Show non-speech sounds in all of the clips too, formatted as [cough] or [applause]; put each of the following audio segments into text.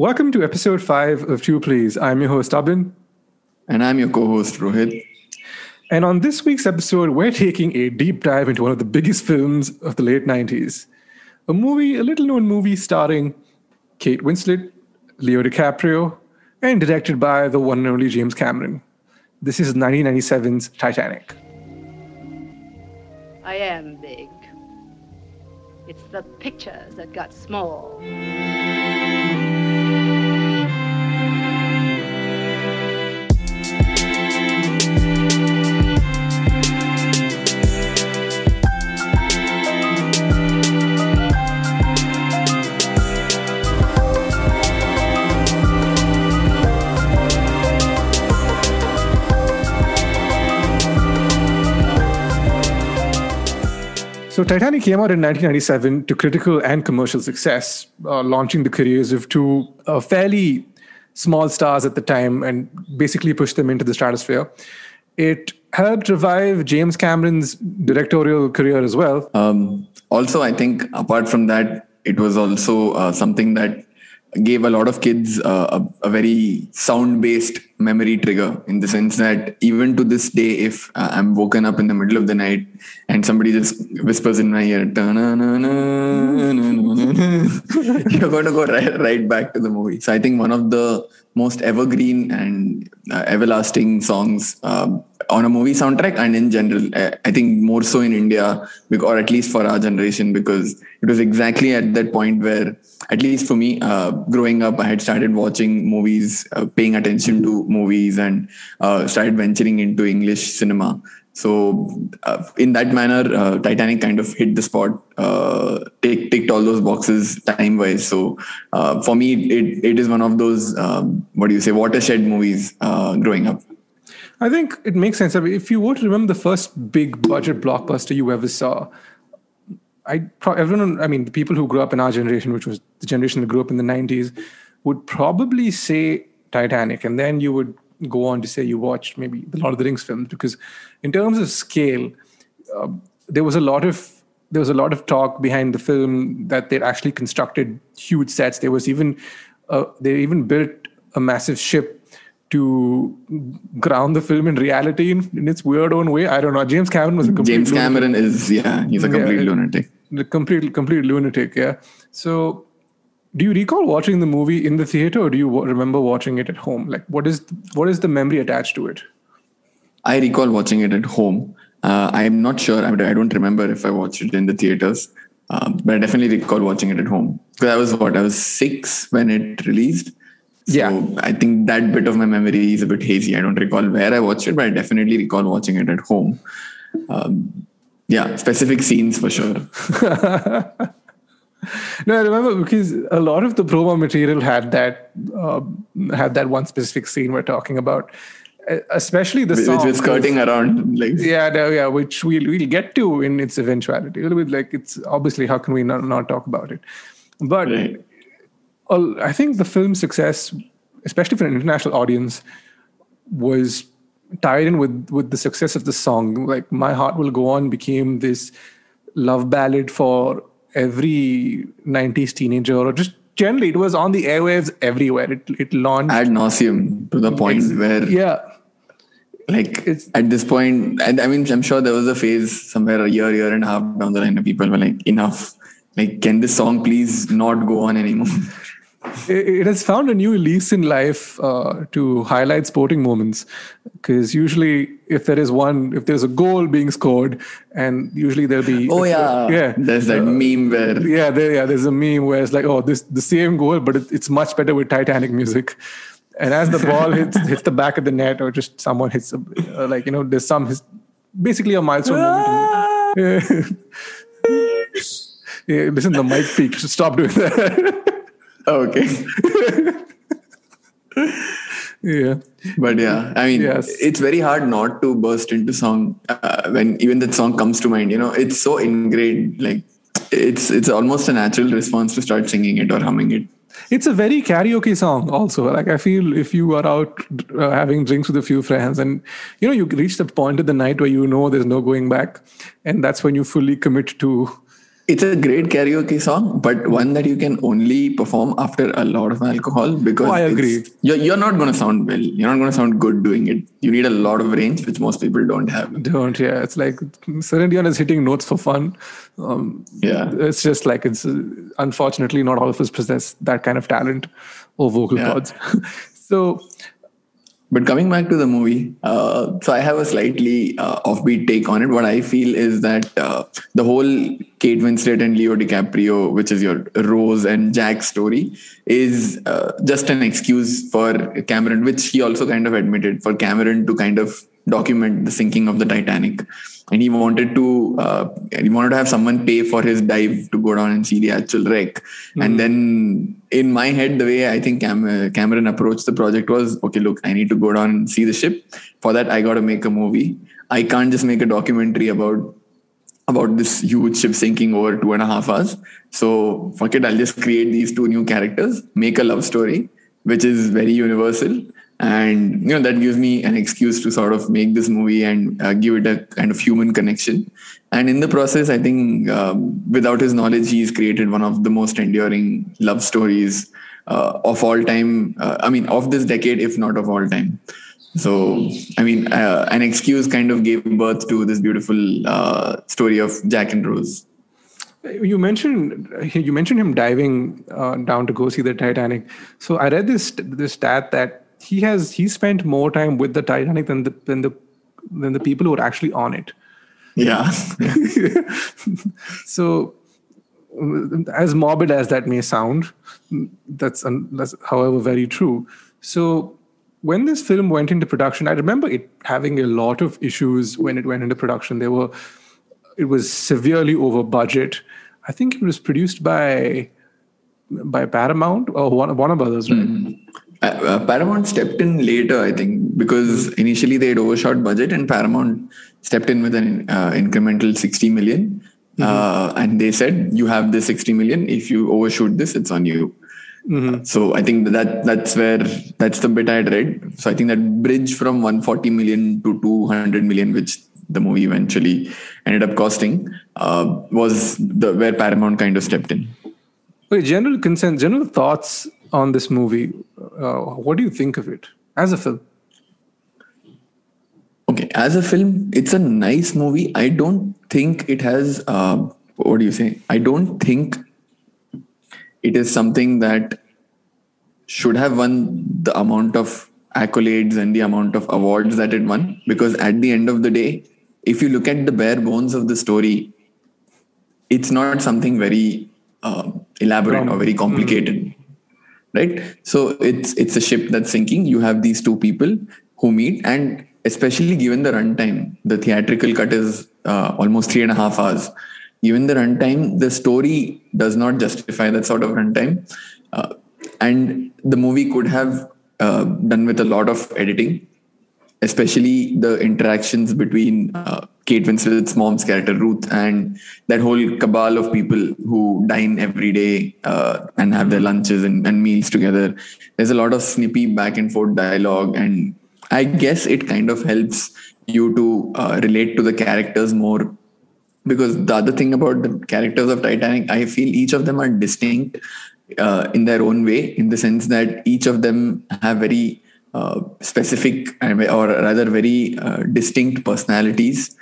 Welcome to episode five of Two Please. I'm your host, Abin. And I'm your co host, Rohit. And on this week's episode, we're taking a deep dive into one of the biggest films of the late 90s. A movie, a little known movie starring Kate Winslet, Leo DiCaprio, and directed by the one and only James Cameron. This is 1997's Titanic. I am big. It's the pictures that got small. So, Titanic came out in 1997 to critical and commercial success, uh, launching the careers of two uh, fairly small stars at the time and basically pushed them into the stratosphere. It helped revive James Cameron's directorial career as well. Um, also, I think apart from that, it was also uh, something that gave a lot of kids uh, a, a, very sound based memory trigger in the sense that even to this day if uh, i'm woken up in the middle of the night and somebody just whispers in my ear you're going to go right, right back to the movie so i think one of the most evergreen and uh, everlasting songs on a movie soundtrack and in general i think more so in india or at least for our generation because it was exactly at that point where at least for me uh, growing up i had started watching movies uh, paying attention to movies and uh, started venturing into english cinema. So uh, in that manner uh, titanic kind of hit the spot uh, tick, ticked all those boxes time wise so for me it, it is one of those um, what do you say watershed movies growing up I think it makes sense. I mean, if you were to remember the first big budget blockbuster you ever saw, I everyone, I mean, the people who grew up in our generation, which was the generation that grew up in the '90s, would probably say Titanic, and then you would go on to say you watched maybe the Lord of the Rings films, because in terms of scale, uh, there was a lot of there was a lot of talk behind the film that they actually constructed huge sets. There was even uh, they even built a massive ship to ground the film in reality in, in, its weird own way. I don't know. James Cameron was a complete James Cameron lunatic. is yeah, he's a complete yeah, lunatic. The complete complete lunatic. Yeah. So, do you recall watching the movie in the theater, or do you remember watching it at home? Like, what is what is the memory attached to it? I recall watching it at home. Uh, I'm not sure. I don't remember if I watched it in the theaters, um, but I definitely recall watching it at home. Because I was what I was six when it released so yeah. I think that bit of my memory is a bit hazy. I don't recall where I watched it, but I definitely recall watching it at home. Um, yeah, specific scenes for sure. [laughs] no, I remember because a lot of the promo material had that uh, had that one specific scene we're talking about, especially the song. Which was skirting around, like yeah, no, yeah, which we'll we'll get to in its eventuality. A little bit like it's obviously how can we not, not talk about it, but. Right I think the film's success, especially for an international audience, was tied in with with the success of the song. Like "My Heart Will Go On" became this love ballad for every '90s teenager, or just generally, it was on the airwaves everywhere. It it launched ad nauseum to the point where yeah. Like it's, at this point, and I mean, I'm sure there was a phase somewhere a year, year and a half down the line, where people were like, "Enough! Like, can this song please not go on anymore?" It, has found a new lease in life uh, to highlight sporting moments. Because usually if there is one if there's a goal being scored and usually there'll be oh yeah. Yeah. There's that uh, meme where yeah there yeah there's a meme where it's like oh this the same goal but it, it's much better with titanic music. And as the ball hits [laughs] hits the back of the net or just someone hits a, uh, like you know there's some his, basically a milestone moment. Yeah. [laughs] yeah listen the mic peak stop doing that [laughs] okay. yeah. But yeah, I mean, yes. it's very hard not to burst into song uh, when even that song comes to mind. You know, it's so ingrained. Like it's it's almost a natural response to start singing it or humming it. It's a very karaoke song, also. Like I feel if you are out uh, having drinks with a few friends, and you know you reach the point of the night where you know there's no going back, and that's when you fully commit to it's a great karaoke song, but one that you can only perform after a lot of alcohol because Oh, I agree. You're, you're not going to sound well. You're not going to sound good doing it. You need a lot of range, which most people don't have. Don't yeah. It's like Celine Dion is hitting notes for fun. Um, Yeah. it's just like it's uh, unfortunately not all of us possess that kind of talent or vocal Yeah. cords. [laughs] so But coming back to the movie, uh, so I have a slightly uh, offbeat take on it. What I feel is that uh, the whole Kate Winslet and Leo DiCaprio, which is your Rose and Jack story, is uh, just an excuse for Cameron, which he also kind of admitted, for Cameron to kind of document the sinking of the Titanic. And he wanted to, uh, he wanted to have someone pay for his dive to go down and see the actual wreck. And then in my head, the way I think Cam- Cameron approached the project was, okay, look, I need to go down and see the ship. For that, I got to make a movie. I can't just make a documentary about about this huge ship sinking over two and a half hours. So fuck it, I'll just create these two new characters, make a love story, which is very universal. And you know that gives me an excuse to sort of make this movie and uh, give it a kind of human connection. And in the process, I think um, without his knowledge, he's created one of the most enduring love stories uh, of all time. Uh, I mean, of this decade, if not of all time. So, I mean, uh, an excuse kind of gave birth to this beautiful uh, story of Jack and Rose. you mentioned you mentioned him diving uh, down to go see the Titanic. So I read this this stat that he has he spent more time with the Titanic than the than the than the people who were actually on it. Yeah. [laughs] so as morbid as that may sound that's, um, that's however very true. So when this film went into production i remember it having a lot of issues when it went into production. There were it was severely over budget. I think it was produced by by paramount or warner, brothers right? Uh, uh, Paramount stepped in later, I think, because initially they had overshot budget, and Paramount stepped in with an uh, incremental 60 million. Uh, and they said, "You have this 60 million. If you overshoot this, it's on you." So I think that that's where that's the bit I had read. So I think that bridge from 140 million to 200 million, which the movie eventually ended up costing, uh, was the where Paramount kind of stepped in. okay general consent general thoughts on this movie uh, what do you think of it as a film Okay, as a film, it's a nice movie. I don't think it has. Uh, what do you say? I don't think it is something that should have won the amount of accolades and the amount of awards that it won. Because at the end of the day, if you look at the bare bones of the story, it's not something very uh, elaborate or very complicated right? So it's it's a ship that's sinking. You have these two people who meet and especially given the runtime the theatrical cut is uh, almost three and a half hours. Given the runtime the story does not justify that sort of runtime. Uh, and the movie could have uh, done with a lot of editing especially the interactions between uh, Kate Winslet's mom's character Ruth and that whole cabal of people who dine every day uh, and have their lunches and, and meals together. There's a lot of snippy back and forth dialogue, and I guess it kind of helps you to uh, relate to the characters more. Because the other thing about the characters of Titanic, I feel each of them are distinct uh, in their own way, in the sense that each of them have very uh, specific or rather very uh, distinct personalities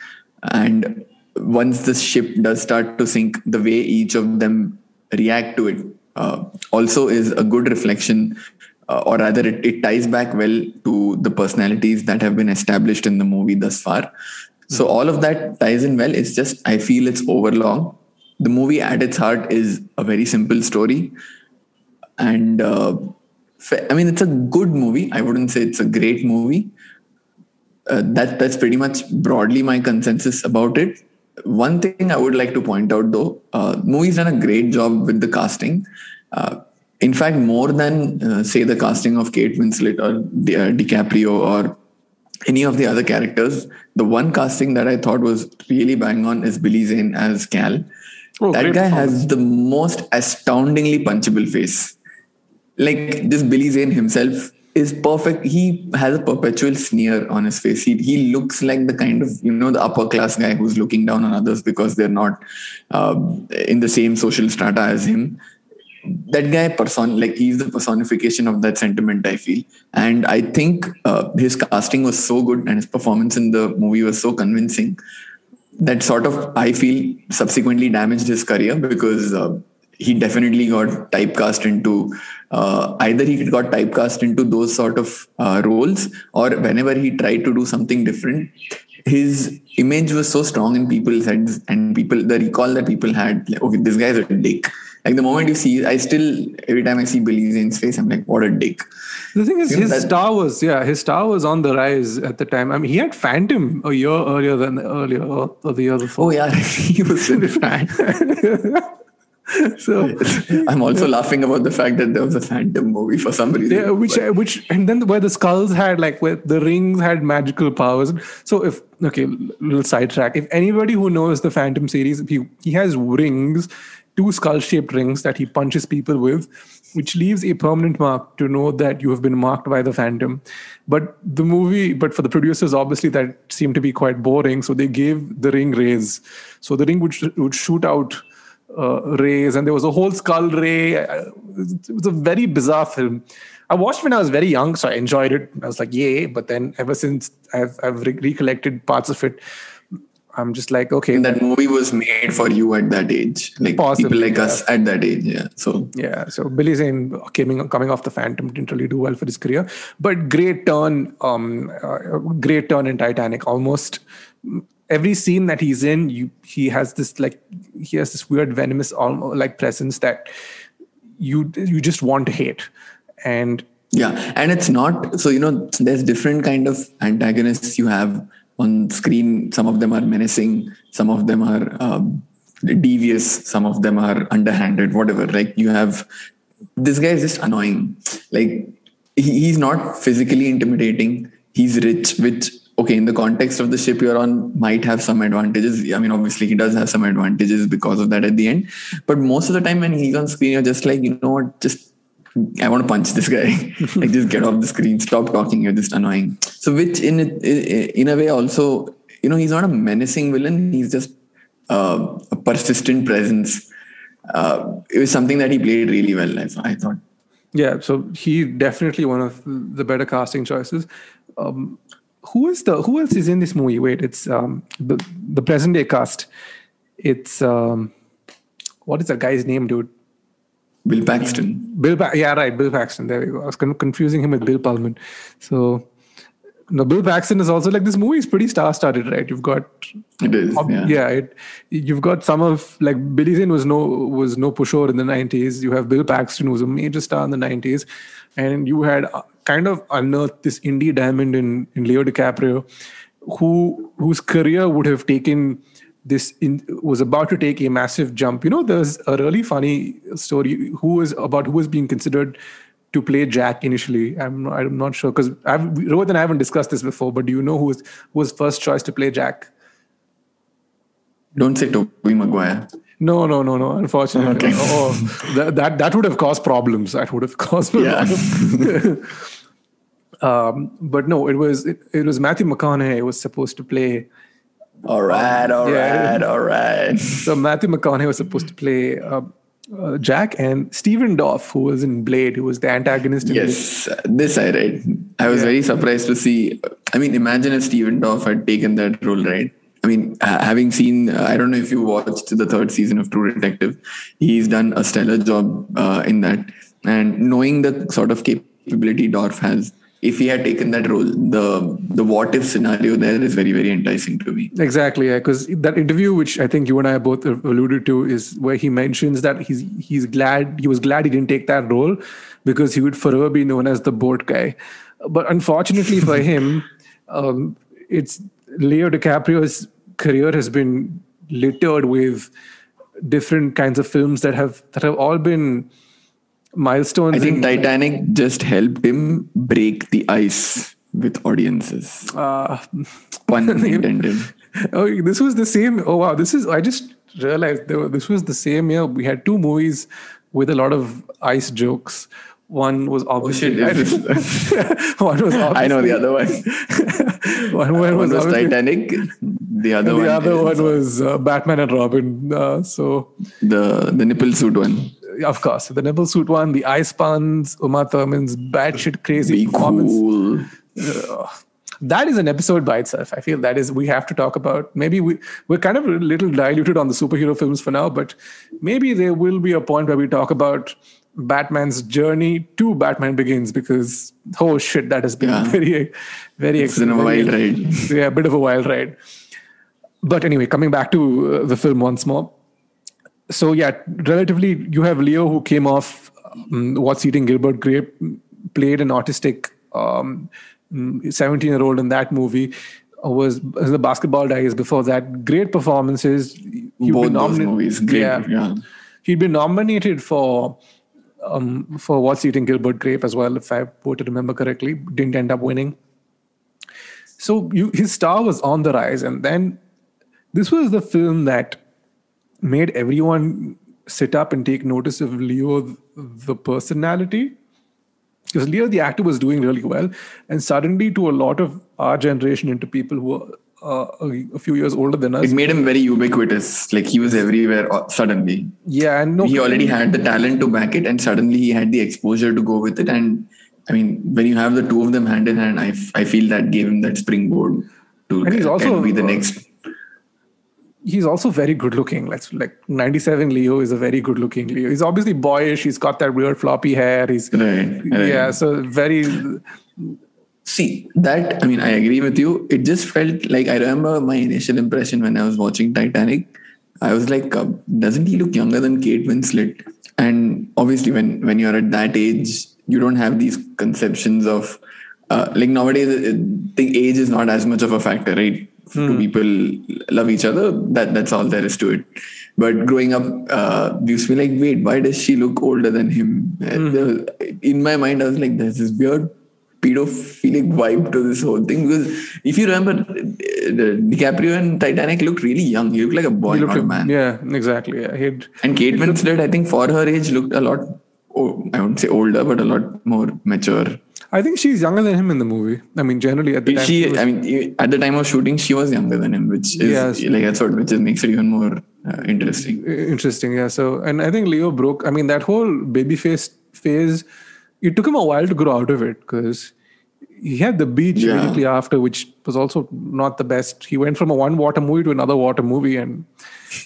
and once the ship does start to sink the way each of them react to it uh, also is a good reflection uh, or rather it, it ties back well to the personalities that have been established in the movie thus far. So all of that ties in well. It's just i feel it's overlong. The movie at its heart is a very simple story. And uh, I mean, it's a good movie. I wouldn't say it's a great movie. Uh, that that's pretty much broadly my consensus about it. One thing I would like to point out, though, uh, movie's done a great job with the casting. Uh, in fact, more than uh, say the casting of Kate Winslet or uh, DiCaprio or any of the other characters, the one casting that I thought was really bang on is Billy Zane as Cal. Oh, that guy has the most astoundingly punchable face like this Billy Zane himself is perfect. He has a perpetual sneer on his face. He he looks like the kind of you know the upper class guy who's looking down on others because they're not um, in the same social strata as him. That guy person like he's the personification of that sentiment. I feel, and I think uh, his casting was so good and his performance in the movie was so convincing that sort of I feel subsequently damaged his career because. Uh, he definitely got typecast into uh, either he got typecast into those sort of uh, roles or whenever he tried to do something different his image was so strong in people's heads and people the recall that people had like, okay this guy's a dick. Like the moment you see i still every time i see billy zane's face i'm like what a dick. The thing is You his that- star was yeah his star was on the rise at the time. I mean he had phantom a year earlier than earlier or, or the year before. Oh yeah [laughs] he was in fan [laughs] [laughs] so i'm also laughing about the fact that there was a phantom movie for some reason Yeah, which which and then where the skulls had like where the rings had magical powers. So if okay, little sidetrack. If anybody who knows the Phantom series, he he has rings, two skull shaped rings that he punches people with, which leaves a permanent mark to know that you have been marked by the Phantom. But the movie, but for the producers, obviously that seemed to be quite boring. So they gave the ring rays. So the ring would would shoot out uh, rays, and there was a whole skull ray. Uh, It was a very bizarre film. I watched when I was very young, so I enjoyed it. I was like, "Yay!" But then, ever since I've I've re- recollected parts of it, I'm just like, okay, And that movie was made for you at that age like Possibly, people like yeah. us at that age yeah so Yeah, so Billy Zane coming coming off the Phantom didn't really do well for his career, but great turn, um, uh, great turn in Titanic. Almost every scene that he's in, you he has this like he has this weird venomous almost like presence that you you just want to hate, and Yeah, and it's not so you know. There's different kind of antagonists you have on screen. Some of them are menacing. Some of them are um, devious. Some of them are underhanded. Whatever. Like you have this guy is just annoying. Like he, he's not physically intimidating. He's rich, which okay in the context of the ship you're on might have some advantages. I mean, obviously he does have some advantages because of that at the end. But most of the time when he's on screen, you're just like you know what, just I want to punch this guy. [laughs] like just get off the screen, stop talking. You're just annoying. So which in in a way also, you know, he's not a menacing villain. He's just uh, a persistent presence. Uh, it was something that he played really well. I, I thought. yeah, so he definitely one of the better casting choices. Um, who is the who else is in this movie? Wait, it's um, the the present day cast. It's um, what is that guy's name, dude? Bill Paxton. Bill, pa- yeah, right, Bill Paxton. There we go. I was con- confusing him with Bill Pullman. So, no, Bill Paxton is also like this movie is pretty star-studded, right? You've got, It is. ob- yeah. yeah, it, you've got some of like Billy Zane was no was no pushover in the '90s. You have Bill Paxton, who was a major star in the '90s, and you had uh, kind of unearthed this indie diamond in in Leo DiCaprio, who whose career would have taken this in, was about to take a massive jump. You know, there's a really funny story who was about who was being considered to play Jack initially. I'm not, I'm not sure because I've Rohit I haven't discussed this before. But do you know who was who was first choice to play Jack? Don't say Tobey Maguire. No, no, no, no. Unfortunately, Okay. oh, that, that that would have caused problems. That would have caused Yeah. [laughs] um, but no, it was it, it was Matthew McConaughey was supposed to play All right, all Yeah. right, all right. [laughs] So Matthew McConaughey was supposed to play uh, uh, Jack, and Stephen Dorff, who was in Blade, who was the antagonist. In Blade. Yes, this I read. I was Yeah. very surprised to see. I mean, imagine if Stephen Dorff had taken that role, right? I mean, having seen, uh, I don't know if you watched the third season of True Detective, he's done a stellar job uh, in that. And knowing the sort of capability Dorff has, if he had taken that role, the the what if scenario there is very very enticing to me. Exactly, yeah. Because that interview, which I think you and I both alluded to, is where he mentions that he's he's glad he was glad he didn't take that role because he would forever be known as the boat guy. But unfortunately for [laughs] him, um, it's Leo DiCaprio's career has been littered with different kinds of films that have that have all been milestones. I think in- Titanic just helped him break the ice with audiences. uh, Pun [laughs] intended. oh, this was the same. Oh wow, this is. I just realized there were, this was the same year. We had two movies with a lot of ice jokes. One was obviously [laughs] one was I know the other one. [laughs] one, one One was, was Titanic. The other and one. the other is, one was uh, Batman and Robin. Uh, so the the nipple suit one. of course, the nipple suit one, the ice puns, Uma Thurman's batshit crazy Be performance. cool. That is an episode by itself. I feel that is we have to talk about. Maybe we we're kind of a little diluted on the superhero films for now, but maybe there will be a point where we talk about Batman's journey to Batman Begins because oh shit, that has been Yeah. very very It's been a wild ride. [laughs] yeah, a bit of a wild ride. But anyway, coming back to uh, the film once more. So yeah, relatively, you have Leo who came off um, What's Eating Gilbert Grape, played an autistic um, 17 year old in that movie. uh, Was, was the basketball Diaries before that. Great performances. He'd Both those movies. Great. Yeah. Yeah. He'd been nominated for um, for What's Eating Gilbert Grape as well, if I were to remember correctly. Didn't end up winning. So you, his star was on the rise, and then this was the film that made everyone sit up and take notice of Leo, the personality. Because Leo, the actor, was doing really well, and suddenly, to a lot of our generation, into people who were uh, a, a few years older than us, It made him very ubiquitous. Like he was everywhere uh, suddenly. yeah, and no, He already had the talent to back it, and suddenly he had the exposure to go with it. And I mean, when you have the two of them hand in hand, I, f- I feel that gave him that springboard to And he's also, be the uh, next. He's also very good looking. Let's like 97 Leo is a very good looking Leo. He's obviously boyish. He's got that weird floppy hair. He's Right, right. yeah, so very See that I mean I agree with you. It just felt like I remember my initial impression when I was watching Titanic. I was like, uh, doesn't he look younger than Kate Winslet? And obviously, when when you're at that age, you don't have these conceptions of uh, like nowadays. I think age is not as much of a factor, right? To people love each other, that that's all there is to it. But growing up, uh, used to be like, wait, why does she look older than him? Was- in my mind, I was like, there's this weird pedophilic vibe to this whole thing because if you remember DiCaprio and Titanic looked really young he looked like a boy not a man yeah, exactly. Yeah, he'd and Kate Winslet I think for her age looked a lot oh, I wouldn't say older but a lot more mature I think she's younger than him in the movie. I mean, generally at the time. she was- I mean at the time of shooting she was younger than him which is Yes. like that's what which just makes it even more uh, interesting interesting, yeah. So, and I think Leo broke. I mean, that whole baby face phase. It took him a while to grow out of it because he had the beach Yeah. immediately after, which was also not the best. He went from a one water movie to another water movie, and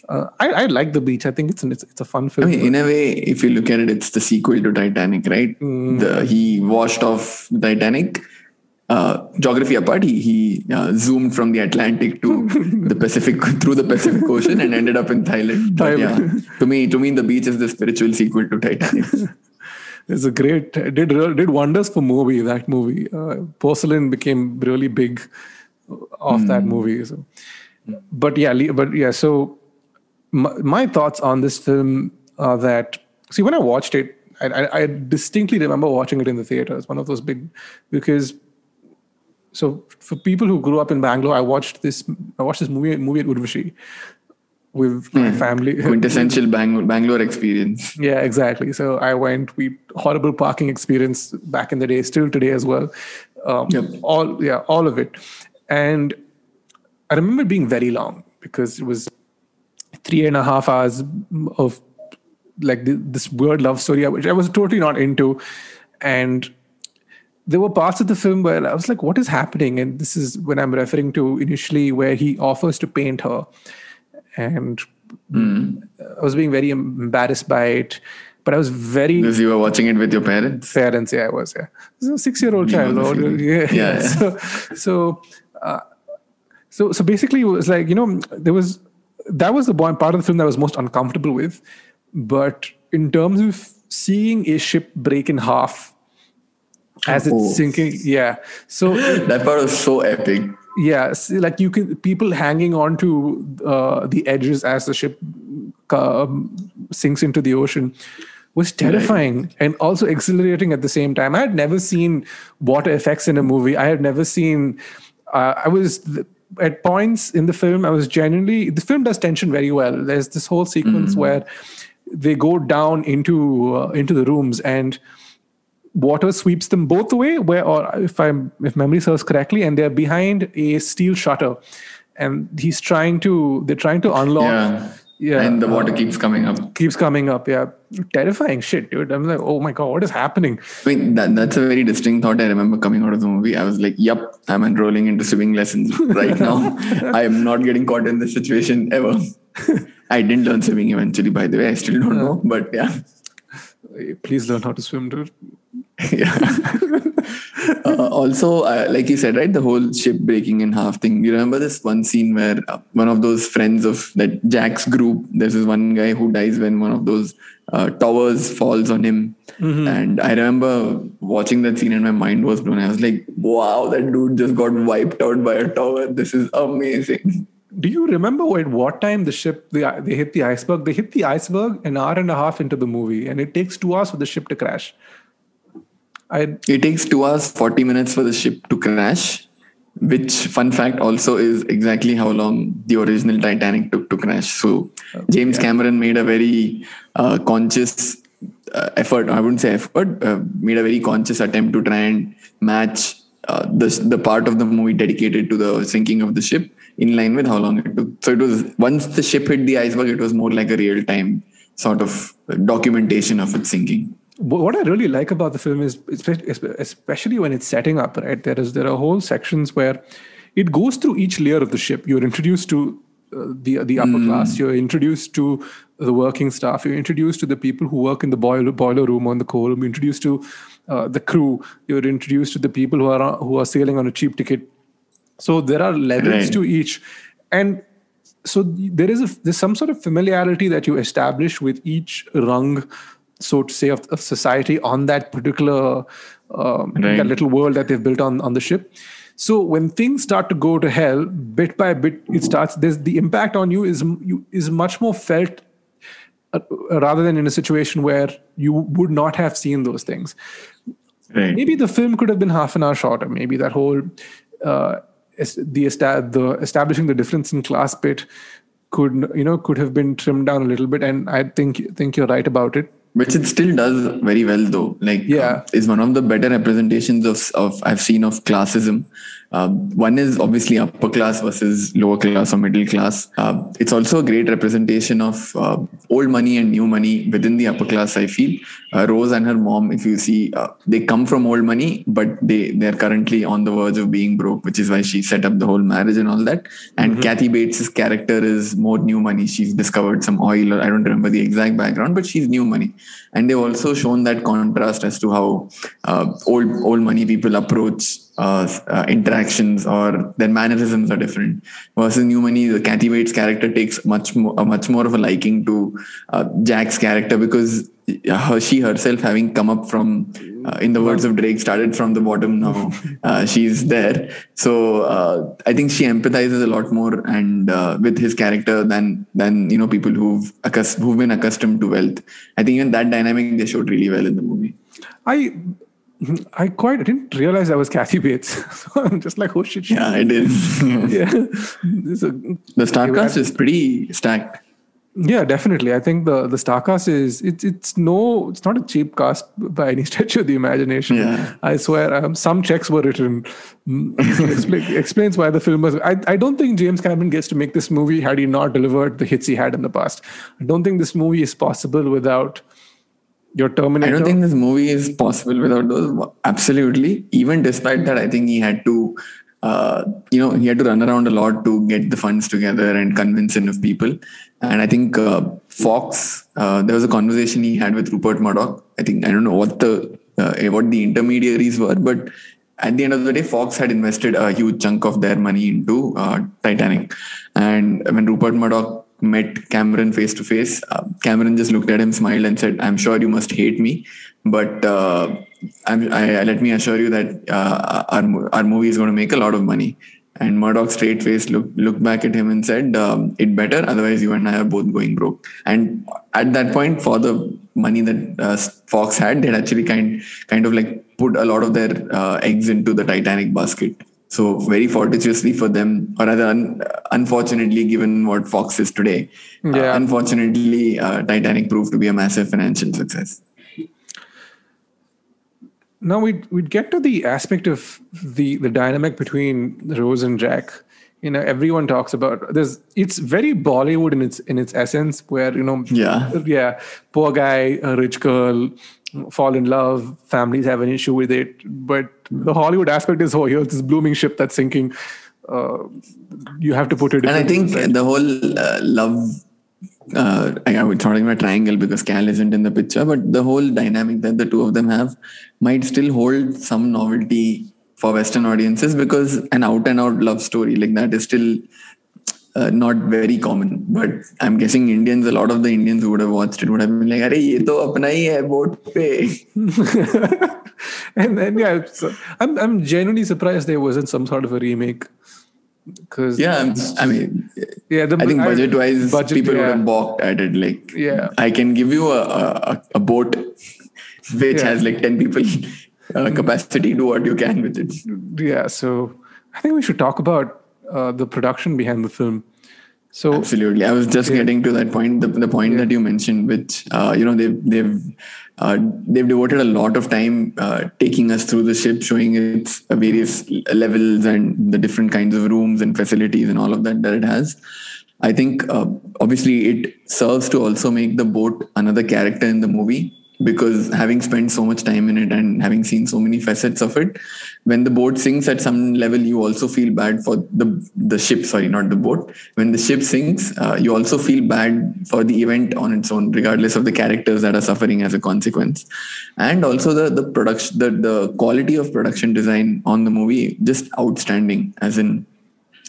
uh, I, I like the beach. I think it's an, it's, it's a fun I film. mean, in a way, if you look at it, it's the sequel to Titanic, right? Mm. The, he washed off Titanic. Uh, geography apart, he, he uh, zoomed from the Atlantic to [laughs] the Pacific through the Pacific Ocean and ended up in Thailand. But yeah, to me, to me, the beach is the spiritual sequel to Titanic. [laughs] It's a great did did wonders for movie. That movie, uh, Porcelain became really big off that movie. So, but yeah, but yeah. So my, my thoughts on this film are that see when I watched it, I, I, I distinctly remember watching it in the theater. It's one of those big because. So for people who grew up in Bangalore, I watched this. I watched this movie movie at Urvashi with my family. [laughs] Quintessential Bangalore, Bangalore experience. Yeah, exactly. So I went. We horrible parking experience back in the day, still today as well. Um, Yep. All yeah, all of it, and I remember it being very long because it was three and a half hours of like th- this weird love story, which I was totally not into, and there were parts of the film where I was like, "What is happening?" And this is when I'm referring to initially where he offers to paint her, and I was being very embarrassed by it. But I was very Because you were watching it with your parents. parents. Yeah, I was. Yeah, this is a six-year-old child. yeah, Yeah, yeah. [laughs] So, so, uh, so, so basically, it was like you know, there was that was the part of the film that I was most uncomfortable with. But in terms of seeing a ship break in half as it's Oh. sinking, yeah. So [laughs] That part was so epic. yeah s- like you can people hanging on to uh, the edges as the ship um, sinks into the ocean was terrifying and also exhilarating at the same time i had never seen water effects in a movie i had never seen uh, i was at points in the film i was genuinely the film does tension very well there's this whole sequence where they go down into uh, into the rooms and water sweeps them both away. Where, or if I'm if memory serves correctly, and they're behind a steel shutter, and he's trying to they're trying to unlock. Yeah. Yeah, and the water uh, keeps coming up. keeps coming up. Yeah, terrifying shit, dude. I'm like, oh my god, what is happening? I mean, that, that's a very distinct thought. I remember coming out of the movie. I was like, yep, I'm enrolling into swimming lessons right now. [laughs] I am not getting caught in this situation ever. I didn't learn swimming eventually, by the way. I still don't know, but yeah. Please learn how to swim, dude. Yeah. [laughs] uh, also, uh, like you said, right, the whole ship breaking in half thing. You remember this one scene where uh, one of those friends of that Jack's group, there's this one guy who dies when one of those uh, towers falls on him. And I remember watching that scene and my mind was blown. I was like, wow, that dude just got wiped out by a tower. This is amazing. Do you remember at what time the ship they, they hit the iceberg? They hit the iceberg an hour and a half into the movie, and it takes two hours for the ship to crash. I It takes two hours, 40 minutes for the ship to crash, which, fun fact, also is exactly how long the original Titanic took to crash. So, James Cameron made a very uh, conscious uh, effort, I wouldn't say effort, uh, made a very conscious attempt to try and match uh, the, the part of the movie dedicated to the sinking of the ship in line with how long it took. So, it was once the ship hit the iceberg, it was more like a real time sort of documentation of its sinking. What I really like about the film is especially when it's setting up right? There is there are whole sections where it goes through each layer of the ship. You're introduced to uh, the the upper class. You're introduced to the working staff. You're introduced to the people who work in the boiler boiler room on the coal you're introduced to uh, the crew. You're introduced to the people who are who are sailing on a cheap ticket. So there are levels Right. to each. And so there is a there's some sort of familiarity that you establish with each rung so to say of, of society on that particular um, Right. that little world that they've built on on the ship so when things start to go to hell bit by bit it starts there's the impact on you is you is much more felt uh, rather than in a situation where you would not have seen those things Right. maybe the film could have been half an hour shorter maybe that whole uh, the, the establishing the difference in class bit could you know could have been trimmed down a little bit and i think think you're right about it which it still does very well though like Yeah. is one of the better representations of of i've seen of classism um, one is obviously upper class versus lower class or middle class. Uh, it's also a great representation of uh, old money and new money within the upper class i feel. Uh, rose and her mom if you see uh, they come from old money but they they're currently on the verge of being broke which is why she set up the whole marriage and all that. And kathy bates's character is more new money. She's discovered some oil. Or i don't remember the exact background but she's new money. And they've also shown that contrast as to how uh, old old money people approach uh, uh, interactions or their mannerisms are different. Versus new money the kathy bates character takes much more uh, much more of a liking to uh, jack's character because her, she herself having come up from uh, in the words of drake started from the bottom now [laughs] uh, she's there. So uh, i think she empathizes a lot more and uh, with his character than than you know people who've accus- who've been accustomed to wealth. I think even that dynamic they showed really well in the movie. I i quite I didn't realize i was kathy bates [laughs] so i'm just like oh shit shit. yeah i did [laughs] yeah a- the star cast is pretty stacked Yeah, definitely. I think the the star cast is it's it's no it's not a cheap cast by any [laughs] stretch of the imagination. Yeah. I swear, um, some checks were written. Mm, explains why the film was. I I don't think James Cameron gets to make this movie had he not delivered the hits he had in the past. I don't think this movie is possible without your Terminator. I don't think this movie is possible without those. Absolutely. Even despite that, I think he had to, uh, you know, he had to run around a lot to get the funds together and convince enough people. And I think uh, Fox, uh, there was a conversation he had with Rupert Murdoch. I think I don't know what the uh, what the intermediaries were, but at the end of the day, Fox had invested a huge chunk of their money into uh, Titanic. And when Rupert Murdoch met Cameron face to face, Cameron just looked at him, smiled, and said, "I'm sure you must hate me, but uh, I'm, I, let me assure you that uh, our our movie is going to make a lot of money." And Murdoch straight face looked looked back at him and said, um, "It better, otherwise you and I are both going broke." And at that point, for the money that uh, Fox had, they'd actually kind kind of like put a lot of their uh, eggs into the Titanic basket. So very fortuitously for them, or rather, un- unfortunately, given what Fox is today, uh, unfortunately, uh, Titanic proved to be a massive financial success. now we'd we'd get to the aspect of the the dynamic between Rose and Jack. You know, everyone talks about there's it's very Bollywood in its in its essence, where you know, Yeah. yeah, poor guy, rich girl, fall in love, families have an issue with it, but the Hollywood aspect is oh, here's this blooming ship that's sinking. Uh, you have to put it. and I think right? the whole uh, love. Uh, I, I would talk about triangle because Cal isn't in the picture, but the whole dynamic that the two of them have might still hold some novelty for Western audiences because an out and out love story like that is still uh, not very common. But I'm guessing Indians, a lot of the Indians who would have watched it would have been like, "Arey, ye to apna hi hai boat pe." and then yeah, so I'm I'm genuinely surprised there wasn't some sort of a remake. Because Yeah, I'm- I mean, yeah, the, I think budget wise, budget, people would have balked at it. Like, Yeah. I can give you a, a, a boat which Yeah. has like 10 people uh, capacity, do what you can with it. yeah. So I think we should talk about uh, the production behind the film. So Absolutely. I was just Yeah. getting to that point, the, the point Yeah. that you mentioned, which, uh, you know, they've, they've, uh, they've devoted a lot of time uh, taking us through the ship, showing its uh, various levels and the different kinds of rooms and facilities and all of that that it has. I think uh, obviously it serves to also make the boat another character in the movie because having spent so much time in it and having seen so many facets of it, when the boat sinks at some level, you also feel bad for the the ship. Sorry, not the boat. When the ship sinks, uh, you also feel bad for the event on its own, regardless of the characters that are suffering as a consequence. And also the the production, the the quality of production design on the movie just outstanding. As in,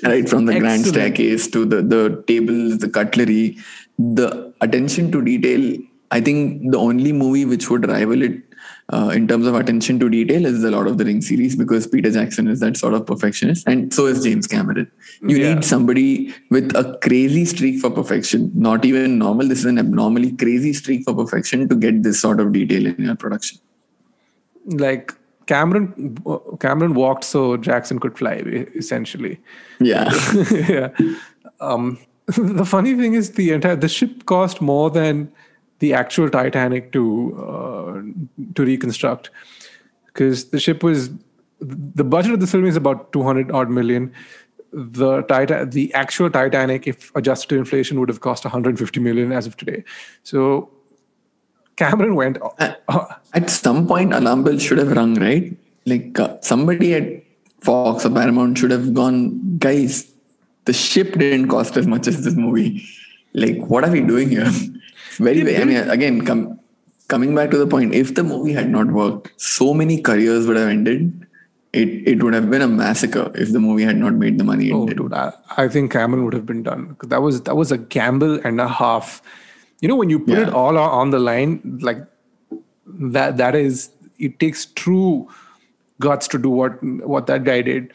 right from the grand staircase to the the tables, the cutlery, the attention to detail. I think the only movie which would rival it uh, in terms of attention to detail is the Lord of the Rings series because Peter Jackson is that sort of perfectionist, and so is James Cameron. You Yeah. need somebody with a crazy streak for perfection, not even normal. This is an abnormally crazy streak for perfection to get this sort of detail in your production. like Cameron, Cameron walked so Jackson could fly, essentially. Yeah, [laughs] yeah. Um, [laughs] the funny thing is the entire the ship cost more than the actual Titanic to uh, to reconstruct because the ship was the budget of the film is about 200 odd million the Titan, the actual Titanic, if adjusted to inflation, would have cost 150 million as of today. So Cameron went. uh, at some point, alarm bell should have rung, right? Like uh, somebody at Fox or Paramount should have gone, guys. The ship didn't cost as much as this movie. Like, what are we doing here? Very, very. I mean, again, com- coming back to the point, if the movie had not worked, so many careers would have ended. It it would have been a massacre if the movie had not made the money it Oh, did. dude, I, I think Cameron would have been done. That was that was a gamble and a half. You know, when you put it all on the line, like that, that is it takes true guts to do what what that guy did.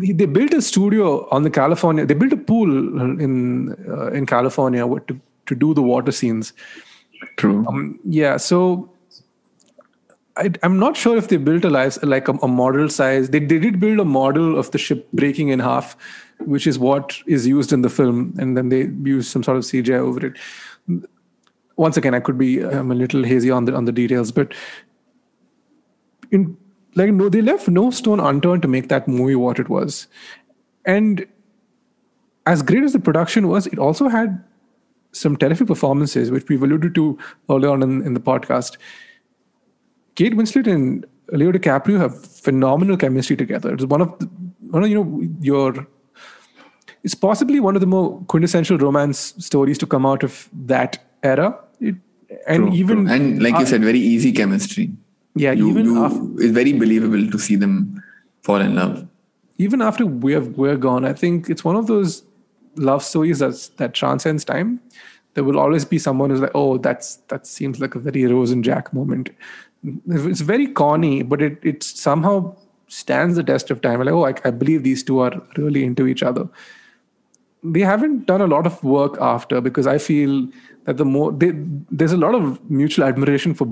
They built a studio on the California. They built a pool in uh, in California to to do the water scenes. True. Um, yeah, so I, I'm not sure if they built a life like a, a model size. They, they did build a model of the ship breaking in half, which is what is used in the film, and then they use some sort of CGI over it. Once again, I could be I'm a little hazy on the on the details, but in like no, they left no stone unturned to make that movie what it was, and as great as the production was, it also had some terrific performances, which we've alluded to earlier on in, in the podcast. Kate Winslet and Leo DiCaprio have phenomenal chemistry together. It's one of the, one of you know your it's possibly one of the more quintessential romance stories to come out of that era. It, and True, even true. and like you said, very easy chemistry. yeah, You, even you, after, it's very believable to see them fall in love. even after we're we're gone, I think it's one of those love stories that's that transcends time. There will always be someone who's like, oh, that's that seems like a very Rose and Jack moment. It's very corny, but it it somehow stands the test of time. Like, oh, I, I believe these two are really into each other. They haven't done a lot of work after because I feel that the more they, there's a lot of mutual admiration for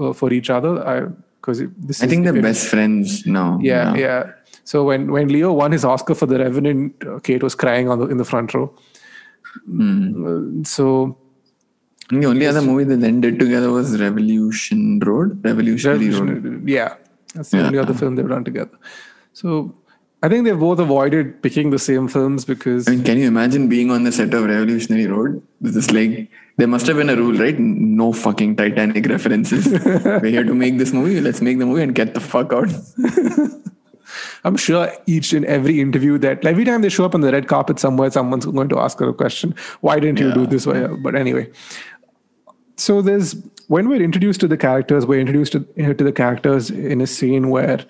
uh, for each other. I because this I think they're best friends now. yeah, yeah. So when when Leo won his Oscar for The Revenant, Kate was crying on the in the front row. Uh, so the only other movie they then did together was Revolution Road. Revolutionary Road. Yeah, that's the Yeah. only other film they've done together. So I think they've both avoided picking the same films because I mean, can you imagine being on the set of Revolutionary Road? This is like there must have been a rule, right? No fucking Titanic references. [laughs] We're here to make this movie. Let's make the movie and get the fuck out. [laughs] I'm sure each and every interview that every time they show up on the red carpet somewhere, someone's going to ask her a question. Why didn't you do this way? But anyway, so there's when we're introduced to the characters, we're introduced to, to the characters in a scene where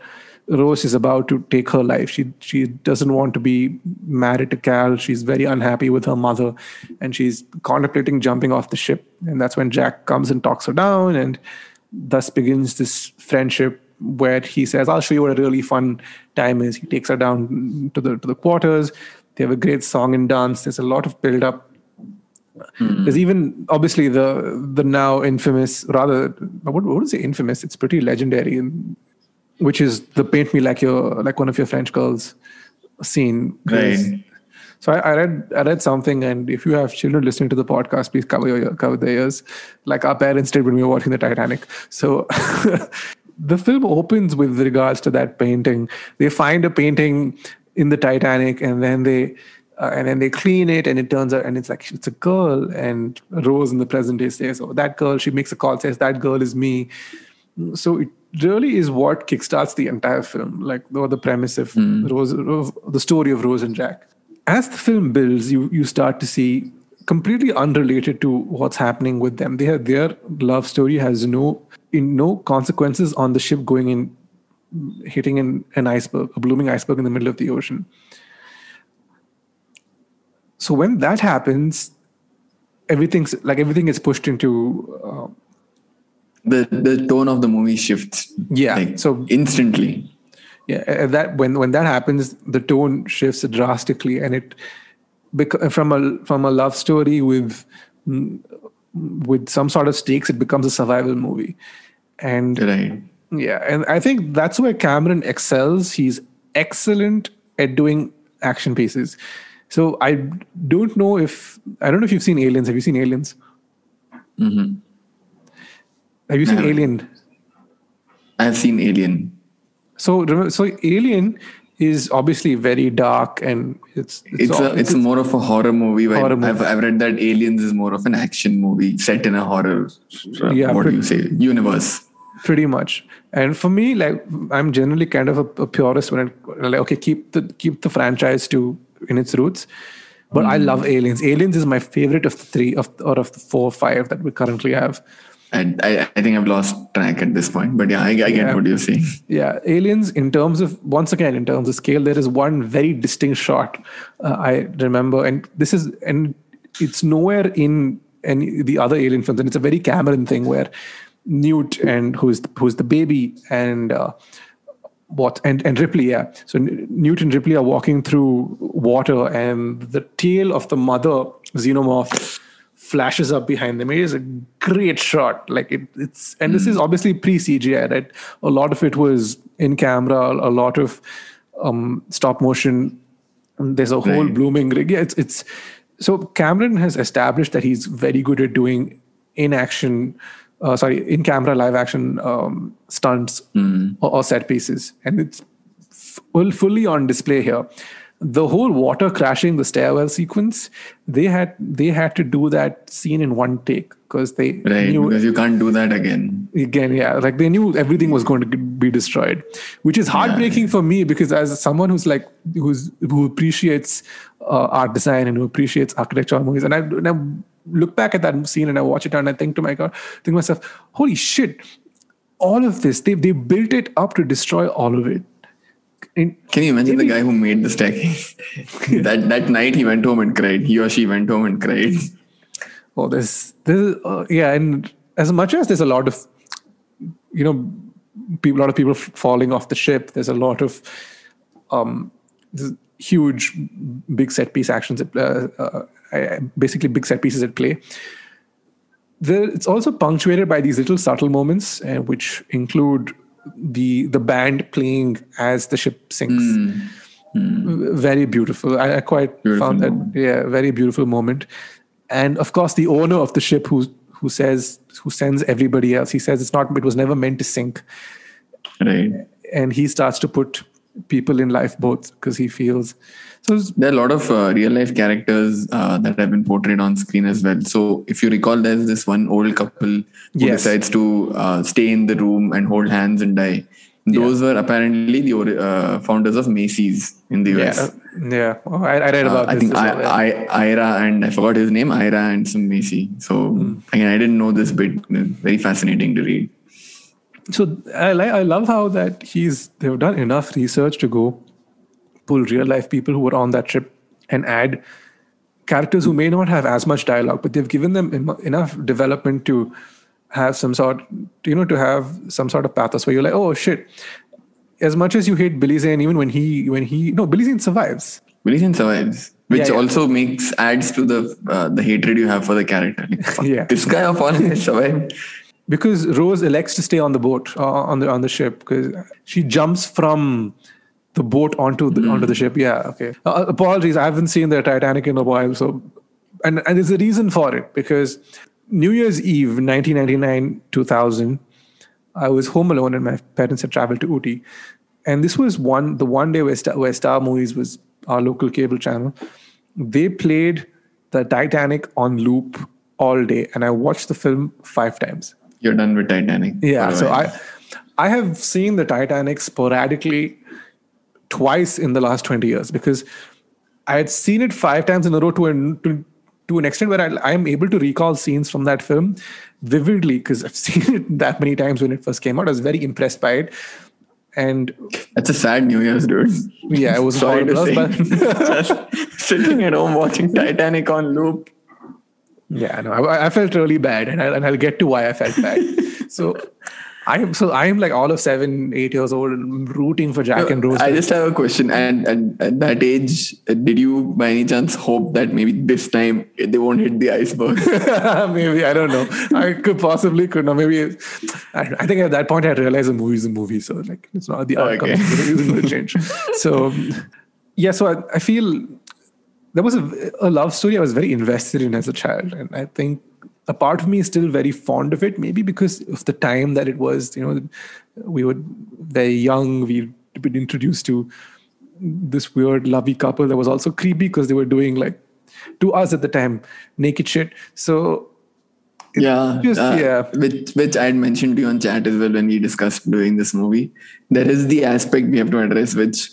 Rose is about to take her life. She she doesn't want to be married to Cal. She's very unhappy with her mother, and she's contemplating jumping off the ship. And that's when Jack comes and talks her down, and thus begins this friendship where he says, "I'll show you what a really fun time is." He takes her down to the to the quarters. They have a great song and dance. There's a lot of build up. Hmm. There's even obviously the the now infamous, rather what what is it infamous? It's pretty legendary, which is the paint me like your like one of your French girls scene. Right. So I, I read I read something, and if you have children listening to the podcast, please cover your cover their ears, like our parents did when we were watching the Titanic. So [laughs] the film opens with regards to that painting. They find a painting in the Titanic, and then they uh, and then they clean it, and it turns out, and it's like it's a girl. And Rose in the present day says, "Oh, that girl." She makes a call, says, "That girl is me." So it really is what kickstarts the entire film, like or the premise of Rose, of the story of Rose and Jack. As the film builds, you you start to see completely unrelated to what's happening with them. They have, their love story has no in no consequences on the ship going in, hitting an, an iceberg, a blooming iceberg in the middle of the ocean. So when that happens, everything's like everything is pushed into uh, The the tone of the movie shifts. Yeah, Like, so- instantly. yeah that when when that happens the tone shifts drastically and it from a from a love story with mm, with some sort of stakes it becomes a survival movie. And Right. yeah and i think that's where cameron excels. He's excellent at doing action pieces. So i don't know if i don't know if you've seen aliens. Have you seen aliens? Mm-hmm. have you seen alien? I've seen Alien. so remember, so alien is obviously very dark and it's It's all- a it's more of a horror movie. Horror movie. I've I've read that Aliens is more of an action movie set in a horror. uh, Yeah, what do you say? Universe. pretty much and for me like i'm generally kind of a, a purist when i like okay keep the keep the franchise to in its roots but i love aliens aliens is my favorite of the three of or of the four or five that we currently have And I, I think I've lost track at this point. But yeah, I, I get Yeah. what you're saying. yeah aliens in terms of once again in terms of scale there is one very distinct shot uh, i remember and this is and it's nowhere in any the other alien films and it's a very cameron thing where newt and who's who's the baby and uh, what and, and ripley yeah so newt and ripley are walking through water and the tail of the mother xenomorph flashes up behind them. It is a great shot. Like it, it's and this is obviously pre CGI. Right, a lot of it was in camera. A lot of um, stop motion. There's a whole Right. blooming rig. Yeah, it's it's so Cameron has established that he's very good at doing in action. Uh, sorry, in camera live action um, stunts or, or set pieces, and it's full, fully on display here. The whole water crashing the stairwell sequence, they had they had to do that scene in one take because they Right. knew Because you can't do that again. again yeah like they knew everything was going to be destroyed which is heartbreaking for me because as someone who's like who's who appreciates uh, art design and who appreciates architecture movies and I, and I look back at that scene and i watch it and i think to my god think to myself holy shit all of this they, they built it up to destroy all of it Can you imagine the guy who made the staircase? [laughs] that that night he went home and cried. He or she went home and cried. Oh, this this uh, yeah, and as much as there's a lot of, you know, people, a lot of people falling off the ship. There's a lot of, um, huge, big set piece actions. At, uh, uh, basically, big set pieces at play. There, it's also punctuated by these little subtle moments, uh, which include the the band playing as the ship sinks. Hmm. Hmm. Very beautiful. I, I quite Beautiful found that moment. yeah, very beautiful moment. And of course, the owner of the ship, who's who says who sends everybody else. He says it's not. It was never meant to sink, Right. and he starts to put people in lifeboats because he feels. So There are a lot of uh, real life characters uh, that have been portrayed on screen as well. So, if you recall, there's this one old couple who Yes. decides to uh, stay in the room and hold hands and die. Those were apparently the uh, founders of Macy's in the US. yeah, yeah. Oh, I, I read Uh, about I think I, well. I, Ira and I forgot his name, Ira and some Macy. So Hmm. again, I didn't know this bit. Very fascinating to read. so I like I love how that he's they've done enough research to go pull real life people who were on that trip and add characters who may not have as much dialogue, but they've given them em- enough development to have some sort, you know, to have some sort of pathos where you're like, oh shit. As much as you hate Billy Zane, even when he when he no Billy Zane survives. Billy Zane survives, which Yeah, yeah. also makes adds to the uh, the hatred you have for the character. [laughs] Like, Yeah. This guy of all has survived. because Rose elects to stay on the boat uh, on the on the ship because she jumps from the boat onto the onto the ship. Yeah, okay. Uh, apologies, I haven't seen the Titanic in a while, so and and there's a reason for it because New Year's Eve, 1999, 2000, I was home alone and my parents had traveled to Ooty, and this was one the one day where Star, where Star Movies was our local cable channel. They played the Titanic on loop all day, and I watched the film five times. You're done with Titanic. Yeah, so. I I have seen the Titanic sporadically twice in the last 20 years because I had seen it five times in a row to an to, to an extent where I, I am able to recall scenes from that film vividly because I've [laughs] seen it that many times when it first came out. I was very impressed by it. And That's a sad New Year's, dude. yeah, it was Sorry to say. But [laughs] [laughs] Just sitting at home watching Titanic on loop. yeah, no, I, I felt really bad, and, I, and I'll get to why I felt bad. so I am so I am like all of seven, eight years old, rooting for Jack and Rose. I just have a question. And, and at that age, did you by any chance hope that maybe this time they won't hit the iceberg? [laughs] maybe I don't know. I could possibly could not. Maybe I, I think at that point I realized a movie is a movie, so like it's not the Oh, outcome okay. isn't going to change. [laughs] So yeah, so I, I feel there was a, a love story I was very invested in as a child, and I think a part of me is still very fond of it. Maybe because of the time that it was. You know, we were very young. We'd been introduced to this weird lovey couple that was also creepy because they were doing like to us at the time naked shit. So yeah, just- uh, yeah. Which which I had mentioned to you on chat as well when we discussed doing this movie. There is the aspect we have to address, which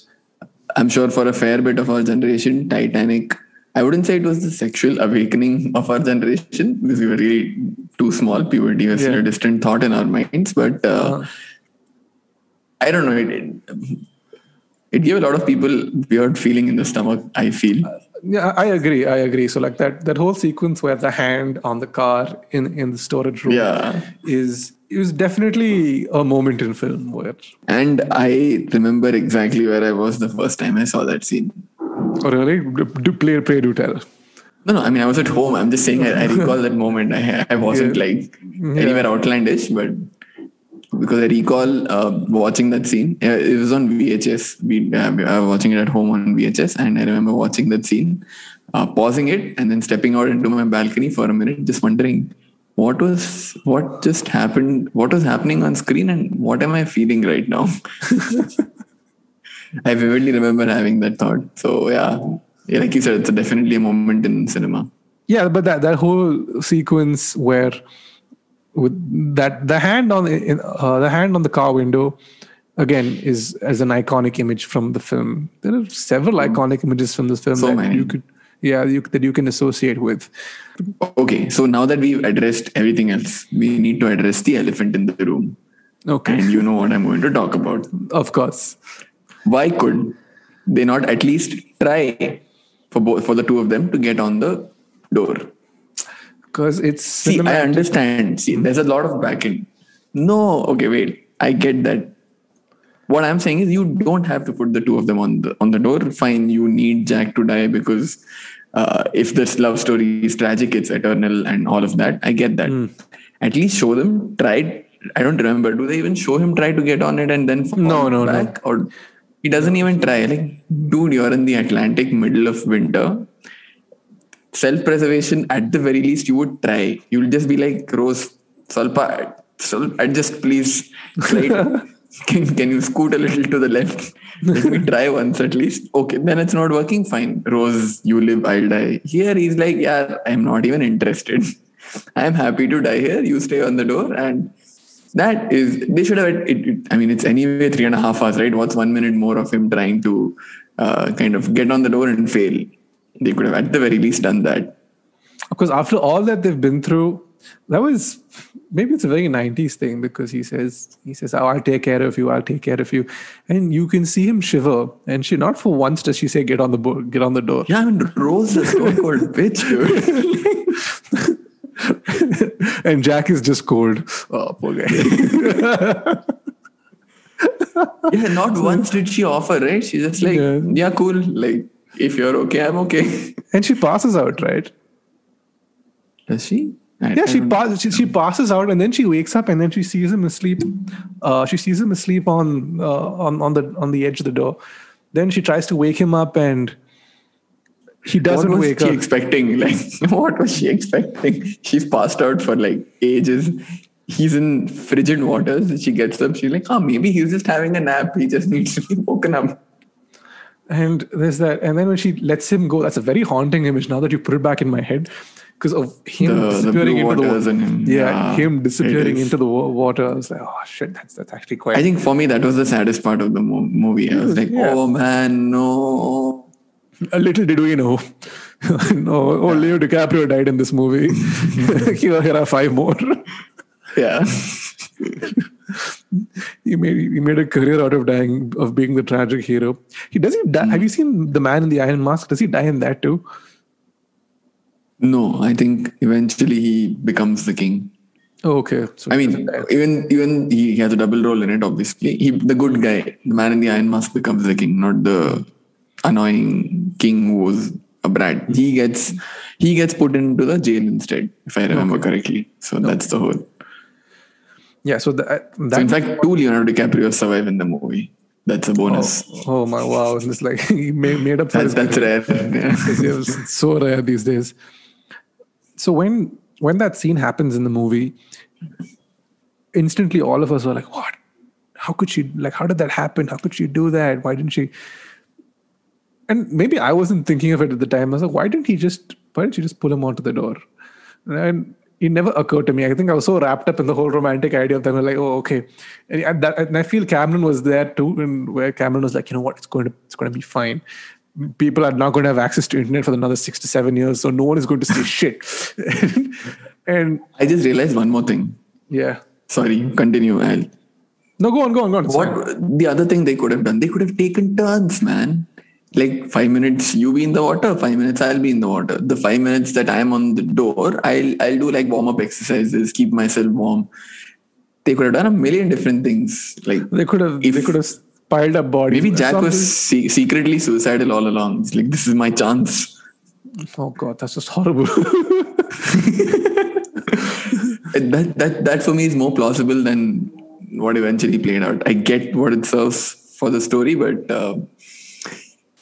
I'm sure for a fair bit of our generation, Titanic. I wouldn't say it was the sexual awakening of our generation because we were really too small. Puberty was Yeah. a distant thought in our minds, but uh, Uh, I don't know. It, it it gave a lot of people weird feeling in the stomach. I feel. yeah, I agree. I agree. So like that that whole sequence where the hand on the car in in the storage room Yeah. is it was definitely a moment in film where And I remember exactly where I was the first time I saw that scene. Oh really do, play pray do tell. No, no. I mean, I was at home. I'm just saying. I, I recall that moment. I, I wasn't Yeah. like anywhere outlandish, but because I recall uh, watching that scene. Uh, It was on VHS. We uh, I was watching it at home on VHS, and I remember watching that scene, uh, pausing it, and then stepping out into my balcony for a minute, just wondering what was what just happened, what was happening on screen, and what am I feeling right now. [laughs] I vividly remember having that thought. So yeah, yeah, like you said, it's definitely a moment in cinema. Yeah, but that that whole sequence where with that the hand on the- uh, the hand on the car window again is as an iconic image from the film. There are several iconic images from this film So that many. you could yeah you, that you can associate with. Okay, so now that we've addressed everything else, we need to address the elephant in the room. Okay, And you know what I'm going to talk about. of course. Why could they not at least try for both for the two of them to get on the door? Because it's See, I understand. See, there's a lot of backing. No, okay, wait. I get that. What I'm saying is you don't have to put the two of them on the on the door. Fine, you need Jack to die because uh, if this love story is tragic, it's eternal and all of that. I get that. Hmm. At least show them try. I don't remember. Do they even show him try to get on it and then fall No, no, no. back? Or he doesn't even try. Like, dude, you're in the Atlantic, middle of winter self-preservation at the very least you would try. You'll just be like, Rose, Salpa, Salpa adjust please. Slide. [laughs] can, can you scoot a little to the left? Let me try once at least. Okay, then it's not working. Fine. Rose, you live, I'll die. Here he's like, yeah, I'm not even interested. [laughs] I'm happy to die here. You stay on the door. And that is, they should have, it, it, I mean, it's anyway three and a half hours, right? What's one minute more of him trying to uh, kind of get on the door and fail? They could have at the very least done that. Because after all that they've been through, that was maybe it's a very 90s thing because he says he says oh, i'll take care of you i'll take care of you and you can see him shiver and she not for once does she say get on the bo- get on the door yeah i mean rose is so cold bitch dude [laughs] and jack is just cold oh poor guy [laughs] yeah not once did she offer right she's just like yeah. yeah cool like if you're okay i'm okay [laughs] and she passes out right does she yeah, she, pass, she, she passes out and then she wakes up and then she sees him asleep. Uh, she sees him asleep on uh, on on the on the edge of the door. Then she tries to wake him up and he doesn't what was wake she up. expecting? [laughs] Like, what was she expecting? She's passed out for like ages. He's in frigid waters. She gets up. She's like, oh, maybe he's just having a nap. He just needs to be woken up. And there's that. And then when she lets him go, that's a very haunting image now that you put it back in my head because of him The- the disappearing blue into the waters water. him. Yeah, Yeah, him disappearing into the wa- water. I was like, oh shit, that's that's actually quite. I think for me, that was the saddest part of the movie. I was like, Yeah. oh man, no. A little did we know. [laughs] no, oh, Leo DiCaprio died in this movie. [laughs] here, here are five more. Yeah. [laughs] he made he made a career out of dying of being the tragic hero. He does he die? Have you seen the Man in the Iron Mask? Does he die in that too? No, I think eventually he becomes the king. Oh, okay. So I mean, even even he has a double role in it. Obviously, he the good guy, the man in the iron mask, becomes the king, not the annoying king who was a brat. He hmm. gets he gets put into the jail instead, if I remember correctly. So that's the whole. yeah. So that, So in fact, two Leonardo DiCaprio survive in the movie. That's a oh, bonus. oh, oh my wow! It's like [laughs] he made, made up for that's that's rare. Yeah. [laughs] it's so rare these days. So when when that scene happens in the movie, instantly all of us were like, "What? How could she? Like, how did that happen? How could she do that? Why didn't she?" And maybe I wasn't thinking of it at the time. I was like, "Why didn't he just? Why didn't she just pull him onto the door?" And it never occurred to me. I think I was so wrapped up in the whole romantic idea of them. Like, oh, okay. And, that, and I feel Cameron was there too, and where Cameron was like, you know what, it's going to, it's going to be fine. People are not going to have access to internet for another six to seven years, so no one is going to say [laughs] shit. [laughs] and I just realized one more thing. yeah, Sorry, continue. I'll no, go on, go on, go on. What the other thing they could have done? They could have taken turns, man. Like five minutes, you be in the water. Five minutes, I'll be in the water. The five minutes that I'm on the door, I'll I'll do like warm up exercises, keep myself warm. They could have done a million different things. Like They could have, they could have piled up bodies. maybe Jack was se- secretly suicidal all along. It's like this is my chance. Oh god, that's just horrible. [laughs] That that that for me is more plausible than what eventually played out. I get what it serves for the story, but uh,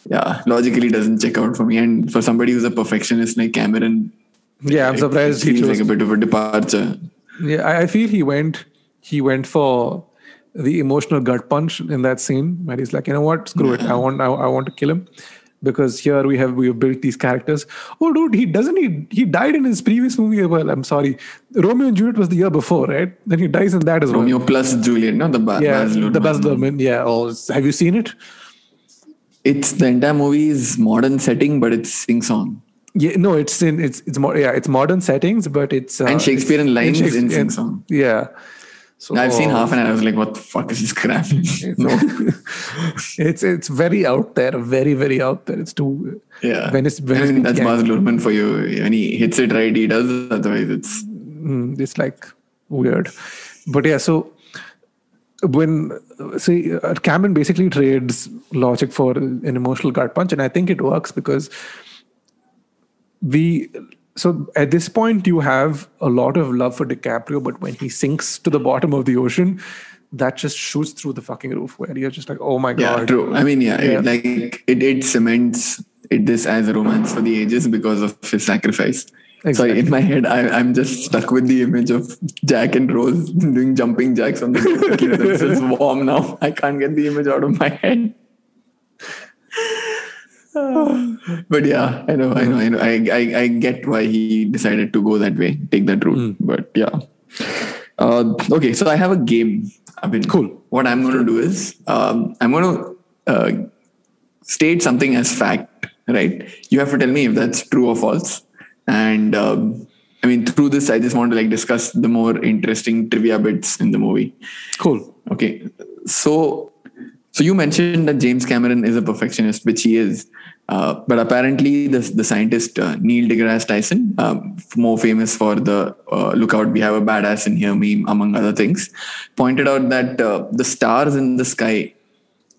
yeah, logically doesn't check out for me. And for somebody who's a perfectionist like Cameron, yeah, I'm it surprised he feels chose like a bit of a departure. Yeah, I, feel he went he went for the emotional gut punch in that scene where he's like, you know what, screw it, I want I, I want to kill him because here we have we have built these characters. Oh, dude, he doesn't he he died in his previous movie. As well, I'm sorry, Romeo and Juliet was the year before, right? Then he dies in that as well. Romeo plus Juliet, no, the ba- yeah, Baz the. Baz Luhrmann. Yeah. Oh, have you seen it? It's the entire movie is modern setting, but it's sing song. Yeah, no, it's in it's it's more yeah, it's modern settings, but it's uh, And Shakespearean it's- lines in Shakespeare- sing-song. Yeah. So I've seen half an hour. I was like, "What the fuck is this crap?" [laughs] no, it's it's very out there, very very out there. It's too yeah. Venice, Venice I mean, that's Baz Luhrmann for you. When he hits it right, he does. Otherwise, it's Mm, it's like weird but yeah so when see uh, cameron basically trades logic for an emotional gut punch and i think it works because we so at this point you have a lot of love for DiCaprio, but when he sinks to the bottom of the ocean, that just shoots through the fucking roof where you're just like, oh my god. yeah, true. I mean, yeah, Yeah. It, like it, it cements it this as a romance for the ages because of his sacrifice. Exactly. So in my head, I, I'm just stuck with the image of Jack and Rose doing jumping jacks on the boat to keep themselves warm now. I can't get the image out of my head. [sighs] but yeah, I know, I know, I know. I, I, I get why he decided to go that way, take that route. But yeah. Uh, okay, so I have a game. I mean, Cool. What I'm going to do is um, I'm going to uh, state something as fact, right? You have to tell me if that's true or false. And um, I mean, through this, I just want to like discuss the more interesting trivia bits in the movie. Cool. Okay, so so you mentioned that James Cameron is a perfectionist, which he is. Uh, but apparently, the the scientist uh, Neil deGrasse Tyson, um, more famous for the uh, "Look out, we have a badass in here" meme, among other things, pointed out that uh, the stars in the sky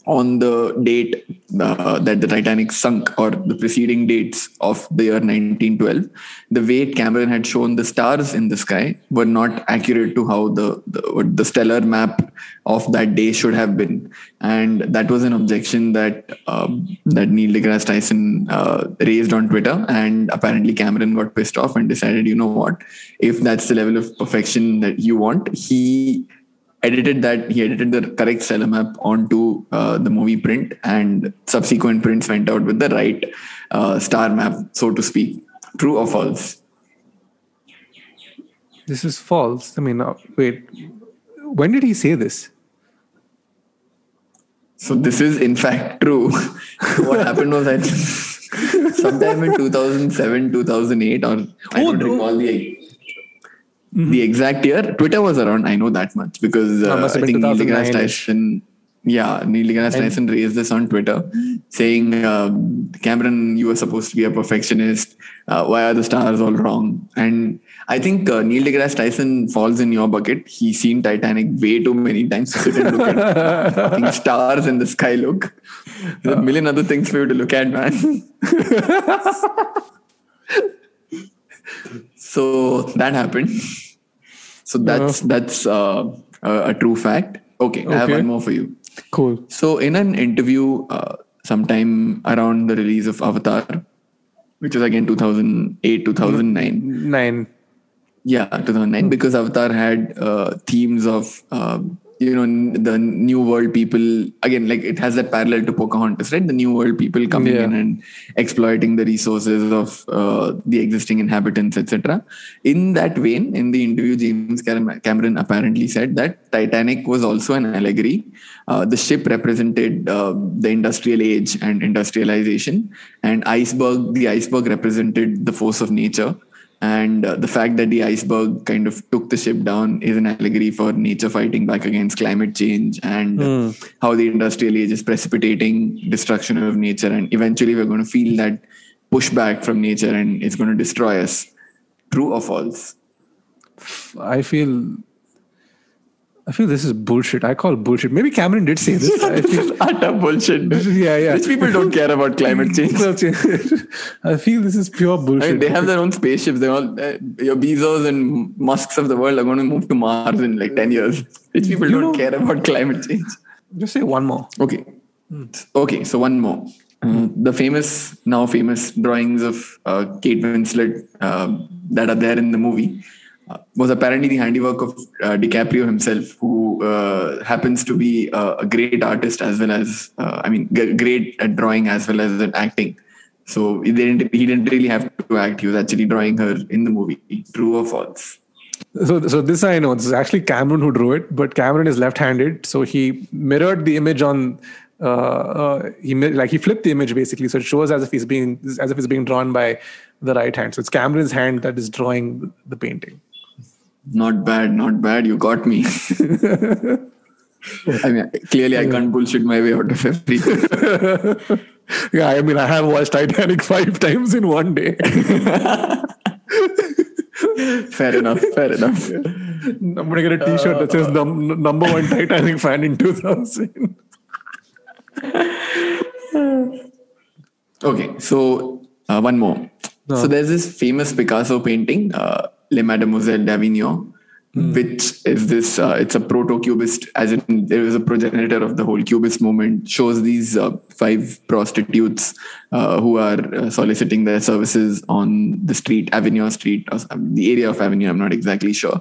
on the date uh, that the Titanic sunk or the preceding dates of the year 1912, the way Cameron had shown the stars in the sky were not accurate to how the, the, the stellar map of that day should have been. And that was an objection that um, that Neil deGrasse Tyson uh, raised on Twitter. And apparently Cameron got pissed off and decided, you know what, if that's the level of perfection that you want, he edited that he edited the correct stellar map onto uh, the movie print and subsequent prints went out with the right uh, star map so to speak true or false This is false. I mean, uh, wait. When did he say this? so this is in fact true [laughs] what happened was that [laughs] sometime in 2007 2008 or i Oh, don't recall the the exact year twitter was around i know that much because uh, i think neil degrasse tyson yeah neil degrasse tyson raised this on twitter saying um, cameron you were supposed to be a perfectionist uh, why are the stars all wrong? And i think uh, neil degrasse tyson falls in your bucket. He's seen titanic way too many times to sit and look at. [laughs] Stars in the sky look. There's a million other things for you to look at man. [laughs] So that happened so that's that's uh, a, a true fact. Okay, i have one more for you. Cool. so in an interview uh, sometime around the release of avatar which was again 2008 2009 Nine. yeah 2009 because avatar had uh, themes of uh, you know the new world people again like it has that parallel to pocahontas right? The new world people coming Yeah. in and exploiting the resources of uh, the existing inhabitants etc in that vein in the interview james cameron apparently said that titanic was also an allegory. Uh, the ship represented uh, the industrial age and industrialization and iceberg the iceberg represented the force of nature and uh, the fact that the iceberg kind of took the ship down is an allegory for nature fighting back against climate change and uh, how the industrial age is precipitating destruction of nature. And eventually we're going to feel that pushback from nature and it's going to destroy us. True or false? I feel. I feel this is bullshit. I call bullshit. Maybe Cameron did say this. [laughs] I feel, utter bullshit [laughs] yeah, yeah. rich people don't care about climate [laughs] change I feel this is pure bullshit. I mean, they have their own spaceships. They all uh, your Bezos and Musks of the world are going to move to Mars in like ten years. Rich people You don't know- care about climate change. Just say one more. Okay. Okay, so one more. Uh, the famous, now famous drawings of uh, Kate Winslet um that are there in the movie uh, was apparently the handiwork of uh, DiCaprio himself, who uh, happens to be uh, a great artist as well as, uh, I mean, g- great at drawing as well as at acting. So he didn't, he didn't really have to act. He was actually drawing her in the movie. True or false? So, so this I know. This is actually Cameron who drew it, but Cameron is left-handed, so he mirrored the image on. Uh, uh, he like he flipped the image basically, so it shows as if he's being as if it's being drawn by the right hand. So it's Cameron's hand that is drawing the painting. Not bad, not bad. You got me. [laughs] I mean, clearly I can't bullshit my way out of everything. [laughs] Yeah, I mean, I have watched Titanic five times in one day. [laughs] fair enough, fair enough. I'm gonna get a T-shirt that says num- number one Titanic fan in 2000. Okay, so uh, one more. So there's this famous Picasso painting, uh, Les Mademoiselles d'Avignon, which is this uh, it's a proto-cubist as in there is a progenitor of the whole cubist movement shows these uh, five prostitutes uh, who are uh, soliciting their services on the street avenue street or the area of avenue i'm not exactly sure.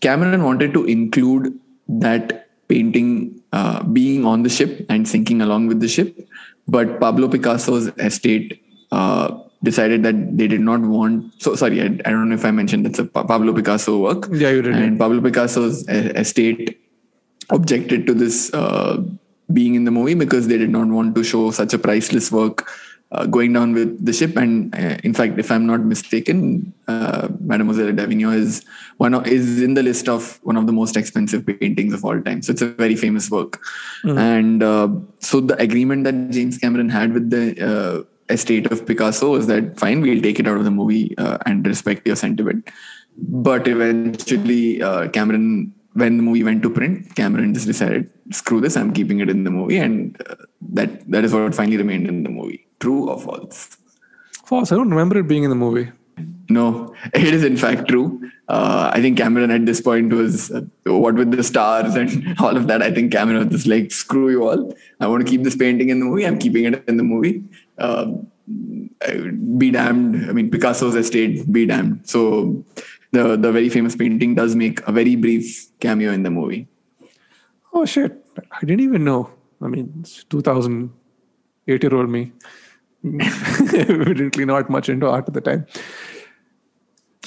Cameron wanted to include that painting uh, being on the ship and sinking along with the ship but pablo picasso's estate uh, decided that they did not want so sorry I, I don't know if i mentioned that's a pablo picasso work Yeah, you did, and pablo picasso's estate objected to this uh, being in the movie because they did not want to show such a priceless work uh, going down with the ship. And uh, in fact, if I'm not mistaken, uh, Mademoiselle d'Avignon is one of, is in the list of one of the most expensive paintings of all time. So it's a very famous work. And uh, so the agreement that James Cameron had with the uh, estate of Picasso is that fine, we'll take it out of the movie uh, and respect your sentiment. But eventually, uh, Cameron, when the movie went to print, Cameron just decided, screw this, I'm keeping it in the movie, and uh, that that is what finally remained in the movie. True or false? False. I don't remember it being in the movie. No, [laughs] it is in fact true. Uh, I think Cameron at this point was uh, what with the stars and [laughs] all of that. I think Cameron was just like, screw you all. I want to keep this painting in the movie. I'm keeping it in the movie. Um, uh, be damned. I mean, Picasso's estate, be damned. So the the very famous painting does make a very brief cameo in the movie. Oh shit! I didn't even know. I mean, it's 2008 year old me. [laughs] Evidently not much into art at the time.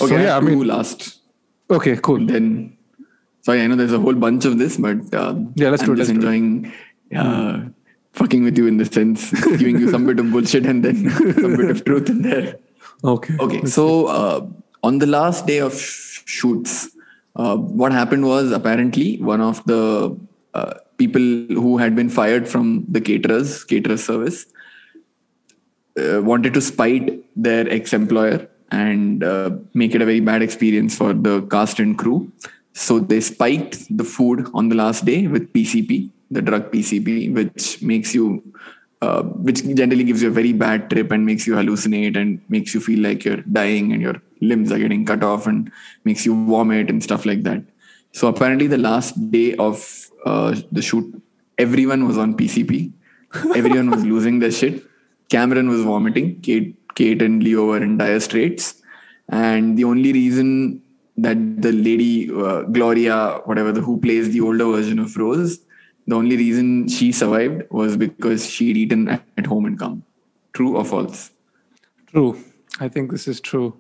Okay, so yeah, I two mean, last. okay, cool. Then, sorry, I know there's a whole bunch of this, but um, Yeah, let's I'm do it, just let's do it. enjoying uh, fucking with you in the sense, [laughs] giving you some bit of bullshit and then [laughs] some bit of truth in there. Okay. Okay, so uh, on the last day of sh- shoots, uh, what happened was apparently one of the uh, people who had been fired from the caterers, caterer service, uh, wanted to spite their ex-employer and uh, make it a very bad experience for the cast and crew. So they spiked the food on the last day with PCP, the drug PCP, which makes you, uh, which generally gives you a very bad trip and makes you hallucinate and makes you feel like you're dying and your limbs are getting cut off and makes you vomit and stuff like that. So apparently, the last day of uh, the shoot, everyone was on PCP. [laughs] Everyone was losing their shit. Cameron was vomiting. Kate, Kate and Leo were in dire straits. And the only reason that the lady uh, Gloria, whatever the who plays the older version of Rose, the only reason she survived was because she'd eaten at home and come. True or false? True. I think this is true.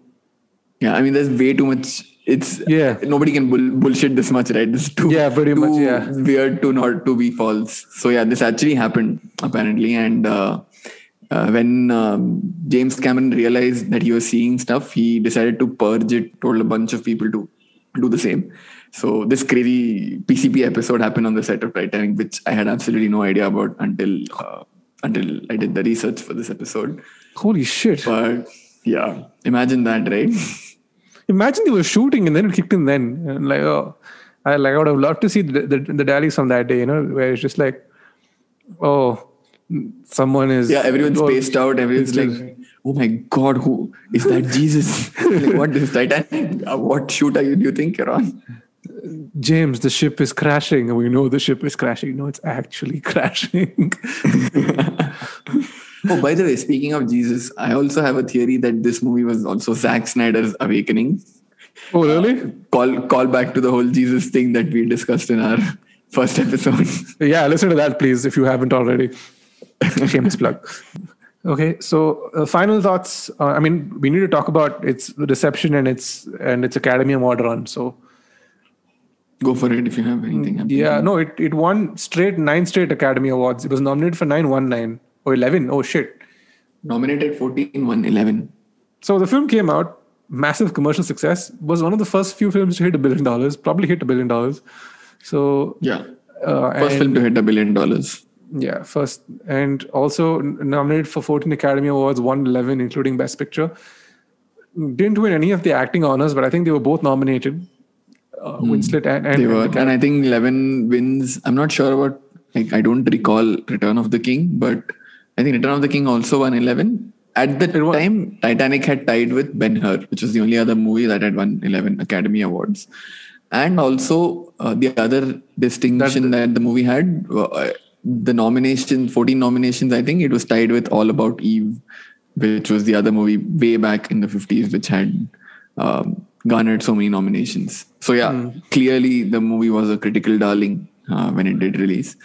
Yeah, I mean, there's way too much. It's Yeah. Nobody can bull- bullshit this much, right? This is too Yeah, pretty too much, yeah. weird to not to be false. So yeah, this actually happened apparently, and uh, uh, when um, James Cameron realized that he was seeing stuff, he decided to purge it. Told a bunch of people to do the same. So this crazy PCP episode happened on the set of Titanic, which I had absolutely no idea about until uh, until I did the research for this episode. Holy shit. But yeah, imagine that, right? [laughs] Imagine they were shooting and then it kicked in then. And like, oh, I like I would have loved to see the, the, the dailies from that day, you know, where it's just like, oh, someone is. Yeah, everyone's oh, spaced out. Everyone's like, "Oh my god, who is that? [laughs] Jesus! [laughs] like, what is Titanic? Uh, what shoot are you? Do you think you're on?" James, the ship is crashing. And we know the ship is crashing. No, it's actually [laughs] crashing. [laughs] Oh, by the way, speaking of Jesus, I also have a theory that this movie was also Zack Snyder's awakening. oh, really? Call call back to the whole Jesus thing that we discussed in our [laughs] first episode. Yeah, listen to that, please, if you haven't already. Shameless plug. Okay, so uh, final thoughts. Uh, I mean, we need to talk about its reception and its and its Academy Award run. So Go for it if you have anything. happening. yeah, no, it it won straight nine straight Academy Awards. It was nominated for nine, won nine or eleven. Oh shit! Nominated 14, won 11. So the film came out, massive commercial success. Was one of the first few films to hit a billion dollars. Probably hit a billion dollars. So Yeah. uh, First and- film to hit a billion dollars. Yeah, first and also nominated for 14 Academy Awards, won 11, including Best Picture. Didn't win any of the acting honors, but I think they were both nominated. Uh, Winslet and, and Hmm. They were, and I think Eleven wins. I'm not sure about like I don't recall Return of the King, but I think Return of the King also won eleven, at the time, Titanic had tied with Ben Hur, which was the only other movie that had won 11 Academy Awards. And also, uh, the other distinction that, the movie had, uh, the nomination, 14 nominations, I think it was tied with All About Eve, which was the other movie way back in the 50s, which had um, garnered so many nominations. So, yeah, clearly the movie was a critical darling uh, when it did release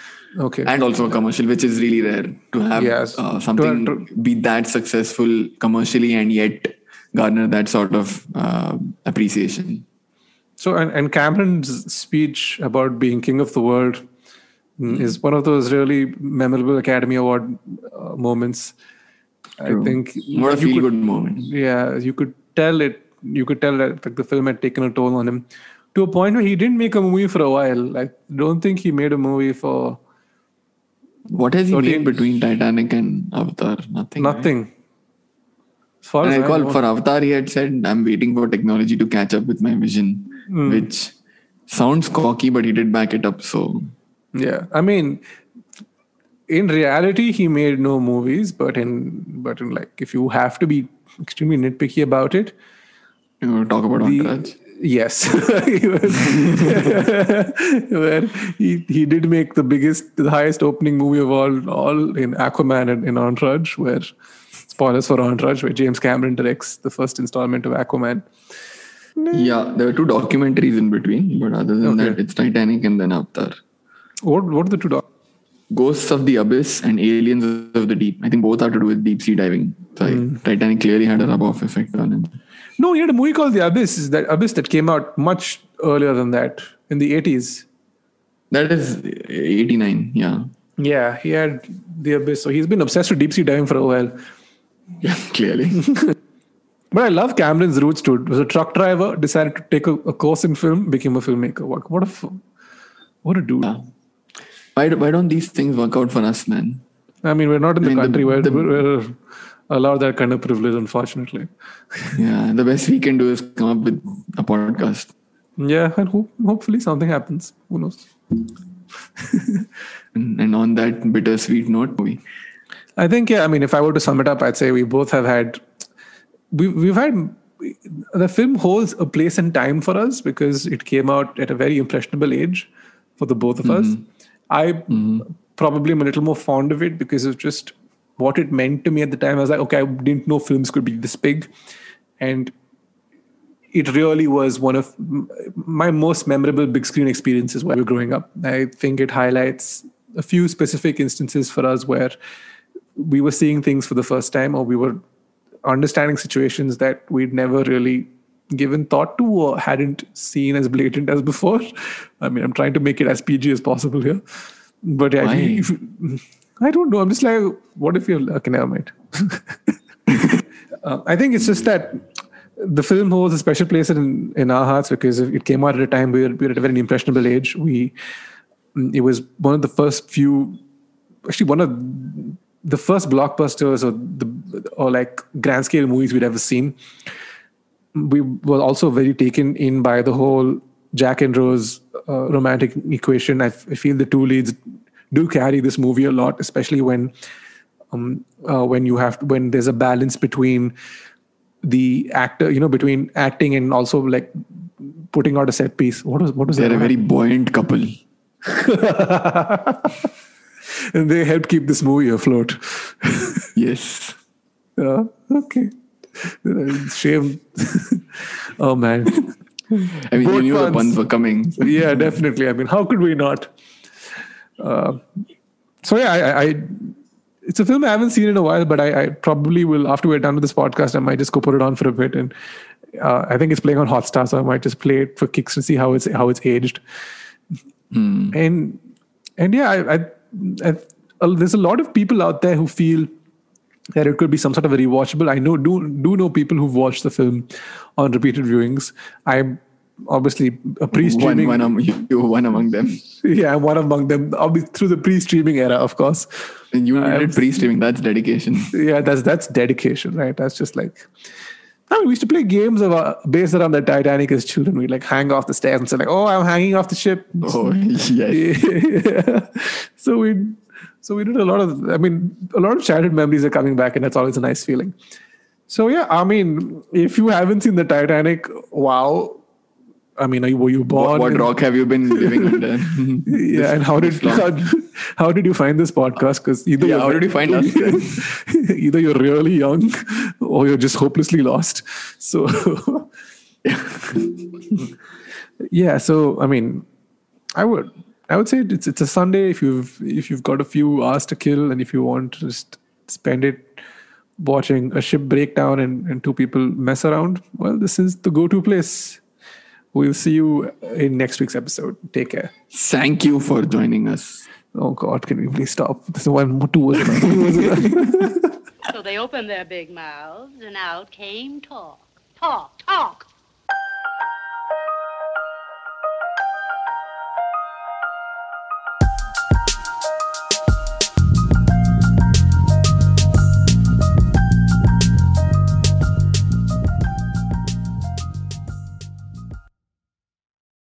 Okay. and also a commercial, which is really rare to have Yes. uh, something to- be that successful commercially and yet garner that sort of uh, appreciation. So, and, and Cameron's speech about being king of the world mm, is one of those really memorable Academy Award uh, moments. True. I think What a feel could- good moment. Yeah, you could tell it. You could tell that like, the film had taken a toll on him to a point where he didn't make a movie for a while. Like, don't think he made a movie for What has he made between Titanic and Avatar? Nothing. right? nothing. As far And as I recall for Avatar, he had said, I'm waiting for technology to catch up with my vision, Hmm. which sounds cocky, but he did back it up. So, Yeah, I mean, in reality, he made no movies, but in but in like, if you have to be extremely nitpicky about it, you know, talk about the- Entourage. Yes, He [laughs] where he he did make the biggest, the highest opening movie of all, all in Aquaman and in Entourage, where spoilers for Entourage, where James Cameron directs the first installment of Aquaman. Yeah, there were two documentaries in between, but other than Okay. that, it's Titanic and then Avatar. What what are the two? Doc- Ghosts of the Abyss and Aliens of the Deep. I think both have to do with deep sea diving. So Hmm. Titanic clearly had a rub off effect on him. No, he had a movie called The Abyss. Is that Abyss that came out much earlier than that in the eighties. That is 89, yeah. Yeah, he had The Abyss. So he's been obsessed with deep sea diving for a while. Yeah, [laughs] clearly. [laughs] But I love Cameron's roots too. Was a truck driver, decided to take a, a course in film, became a filmmaker. What, what a what a dude. Yeah. why, do- why don't these things work out for us, man? I mean, we're not in the I mean, the- country where the- we're, we're allowed that kind of privilege, unfortunately. Yeah, the best we can do is come up with a podcast. Yeah, and hope, hopefully something happens. Who knows? [laughs] And, and on that bittersweet note, we I think, yeah, I mean, if I were to sum it up, I'd say we both have had, we, we've had, the film holds a place in time for us because it came out at a very impressionable age for the both of us. Mm-hmm. I mm-hmm. probably am a little more fond of it because of just what it meant to me at the time. I was like, okay, I didn't know films could be this big. And it really was one of my most memorable big screen experiences while we were growing up. I think it highlights a few specific instances for us where we were seeing things for the first time or we were understanding situations that we'd never really given thought to or hadn't seen as blatant as before. [laughs] I mean, I'm trying to make it as PG as possible here. But yeah, if- [laughs] I don't know. I'm just like, what if you're okay? Never mind. uh, [laughs] I think it's just that the film holds a special place in in our hearts because it came out at a time where we were at a very impressionable age. We it was one of the first few, actually one of the first blockbusters or the or like grand scale movies we'd ever seen. We were also very taken in by the whole Jack and Rose uh, romantic equation. I, f- I feel the two leads do carry this movie a lot, especially when um, uh, when you have when there's a balance between the actor, you know, between acting and also like putting out a set piece. What was what was they're that? a very buoyant couple. [laughs] and they helped keep this movie afloat. [laughs] Yes. Yeah, okay. Shame. [laughs] oh man. I mean, you Both knew the puns were coming. yeah, definitely. I mean, how could we not? Uh, so yeah, I, I it's a film I haven't seen in a while, but I, I probably will after we're done with this podcast. I might just go put it on for a bit, and uh, I think it's playing on Hotstar, so I might just play it for kicks and see how it's how it's aged. And and yeah, I, I, I uh, there's a lot of people out there who feel that it could be some sort of a rewatchable. I know do do know people who've watched the film on repeated viewings. I'm obviously a One, pre-streaming. one, am- you, one among them. [laughs] yeah, I'm one among them. Be through the pre-streaming era, of course. And you I'm- did pre-streaming. That's dedication. [laughs] Yeah, that's that's dedication, right? That's just like. I mean, we used to play games of, uh, based around the Titanic as children. We like hang off the stairs and say like, "Oh, I'm hanging off the ship." Oh, [laughs] yes. Yeah. So we so we did a lot of. I mean, a lot of childhood memories are coming back, and that's always a nice feeling. So yeah, I mean, if you haven't seen the Titanic, wow. I mean, are you, were you born? What, what in- rock have you been living under? [laughs] Yeah, [laughs] and how did [laughs] how, how did you find this podcast? Because either Yeah, you're- how did you find us? either you're really young or you're just hopelessly lost. So yeah, so I mean, I would I would say it's it's a Sunday if you've if you've got a few hours to kill and if you want to just spend it watching a ship break down and, and two people mess around, well, this is the go-to place. We'll see you in next week's episode. Take care. Thank you for joining us. Oh God, can we please stop? This is one more two was enough. Two was enough. So they opened their big mouths, and out came talk. Talk, talk.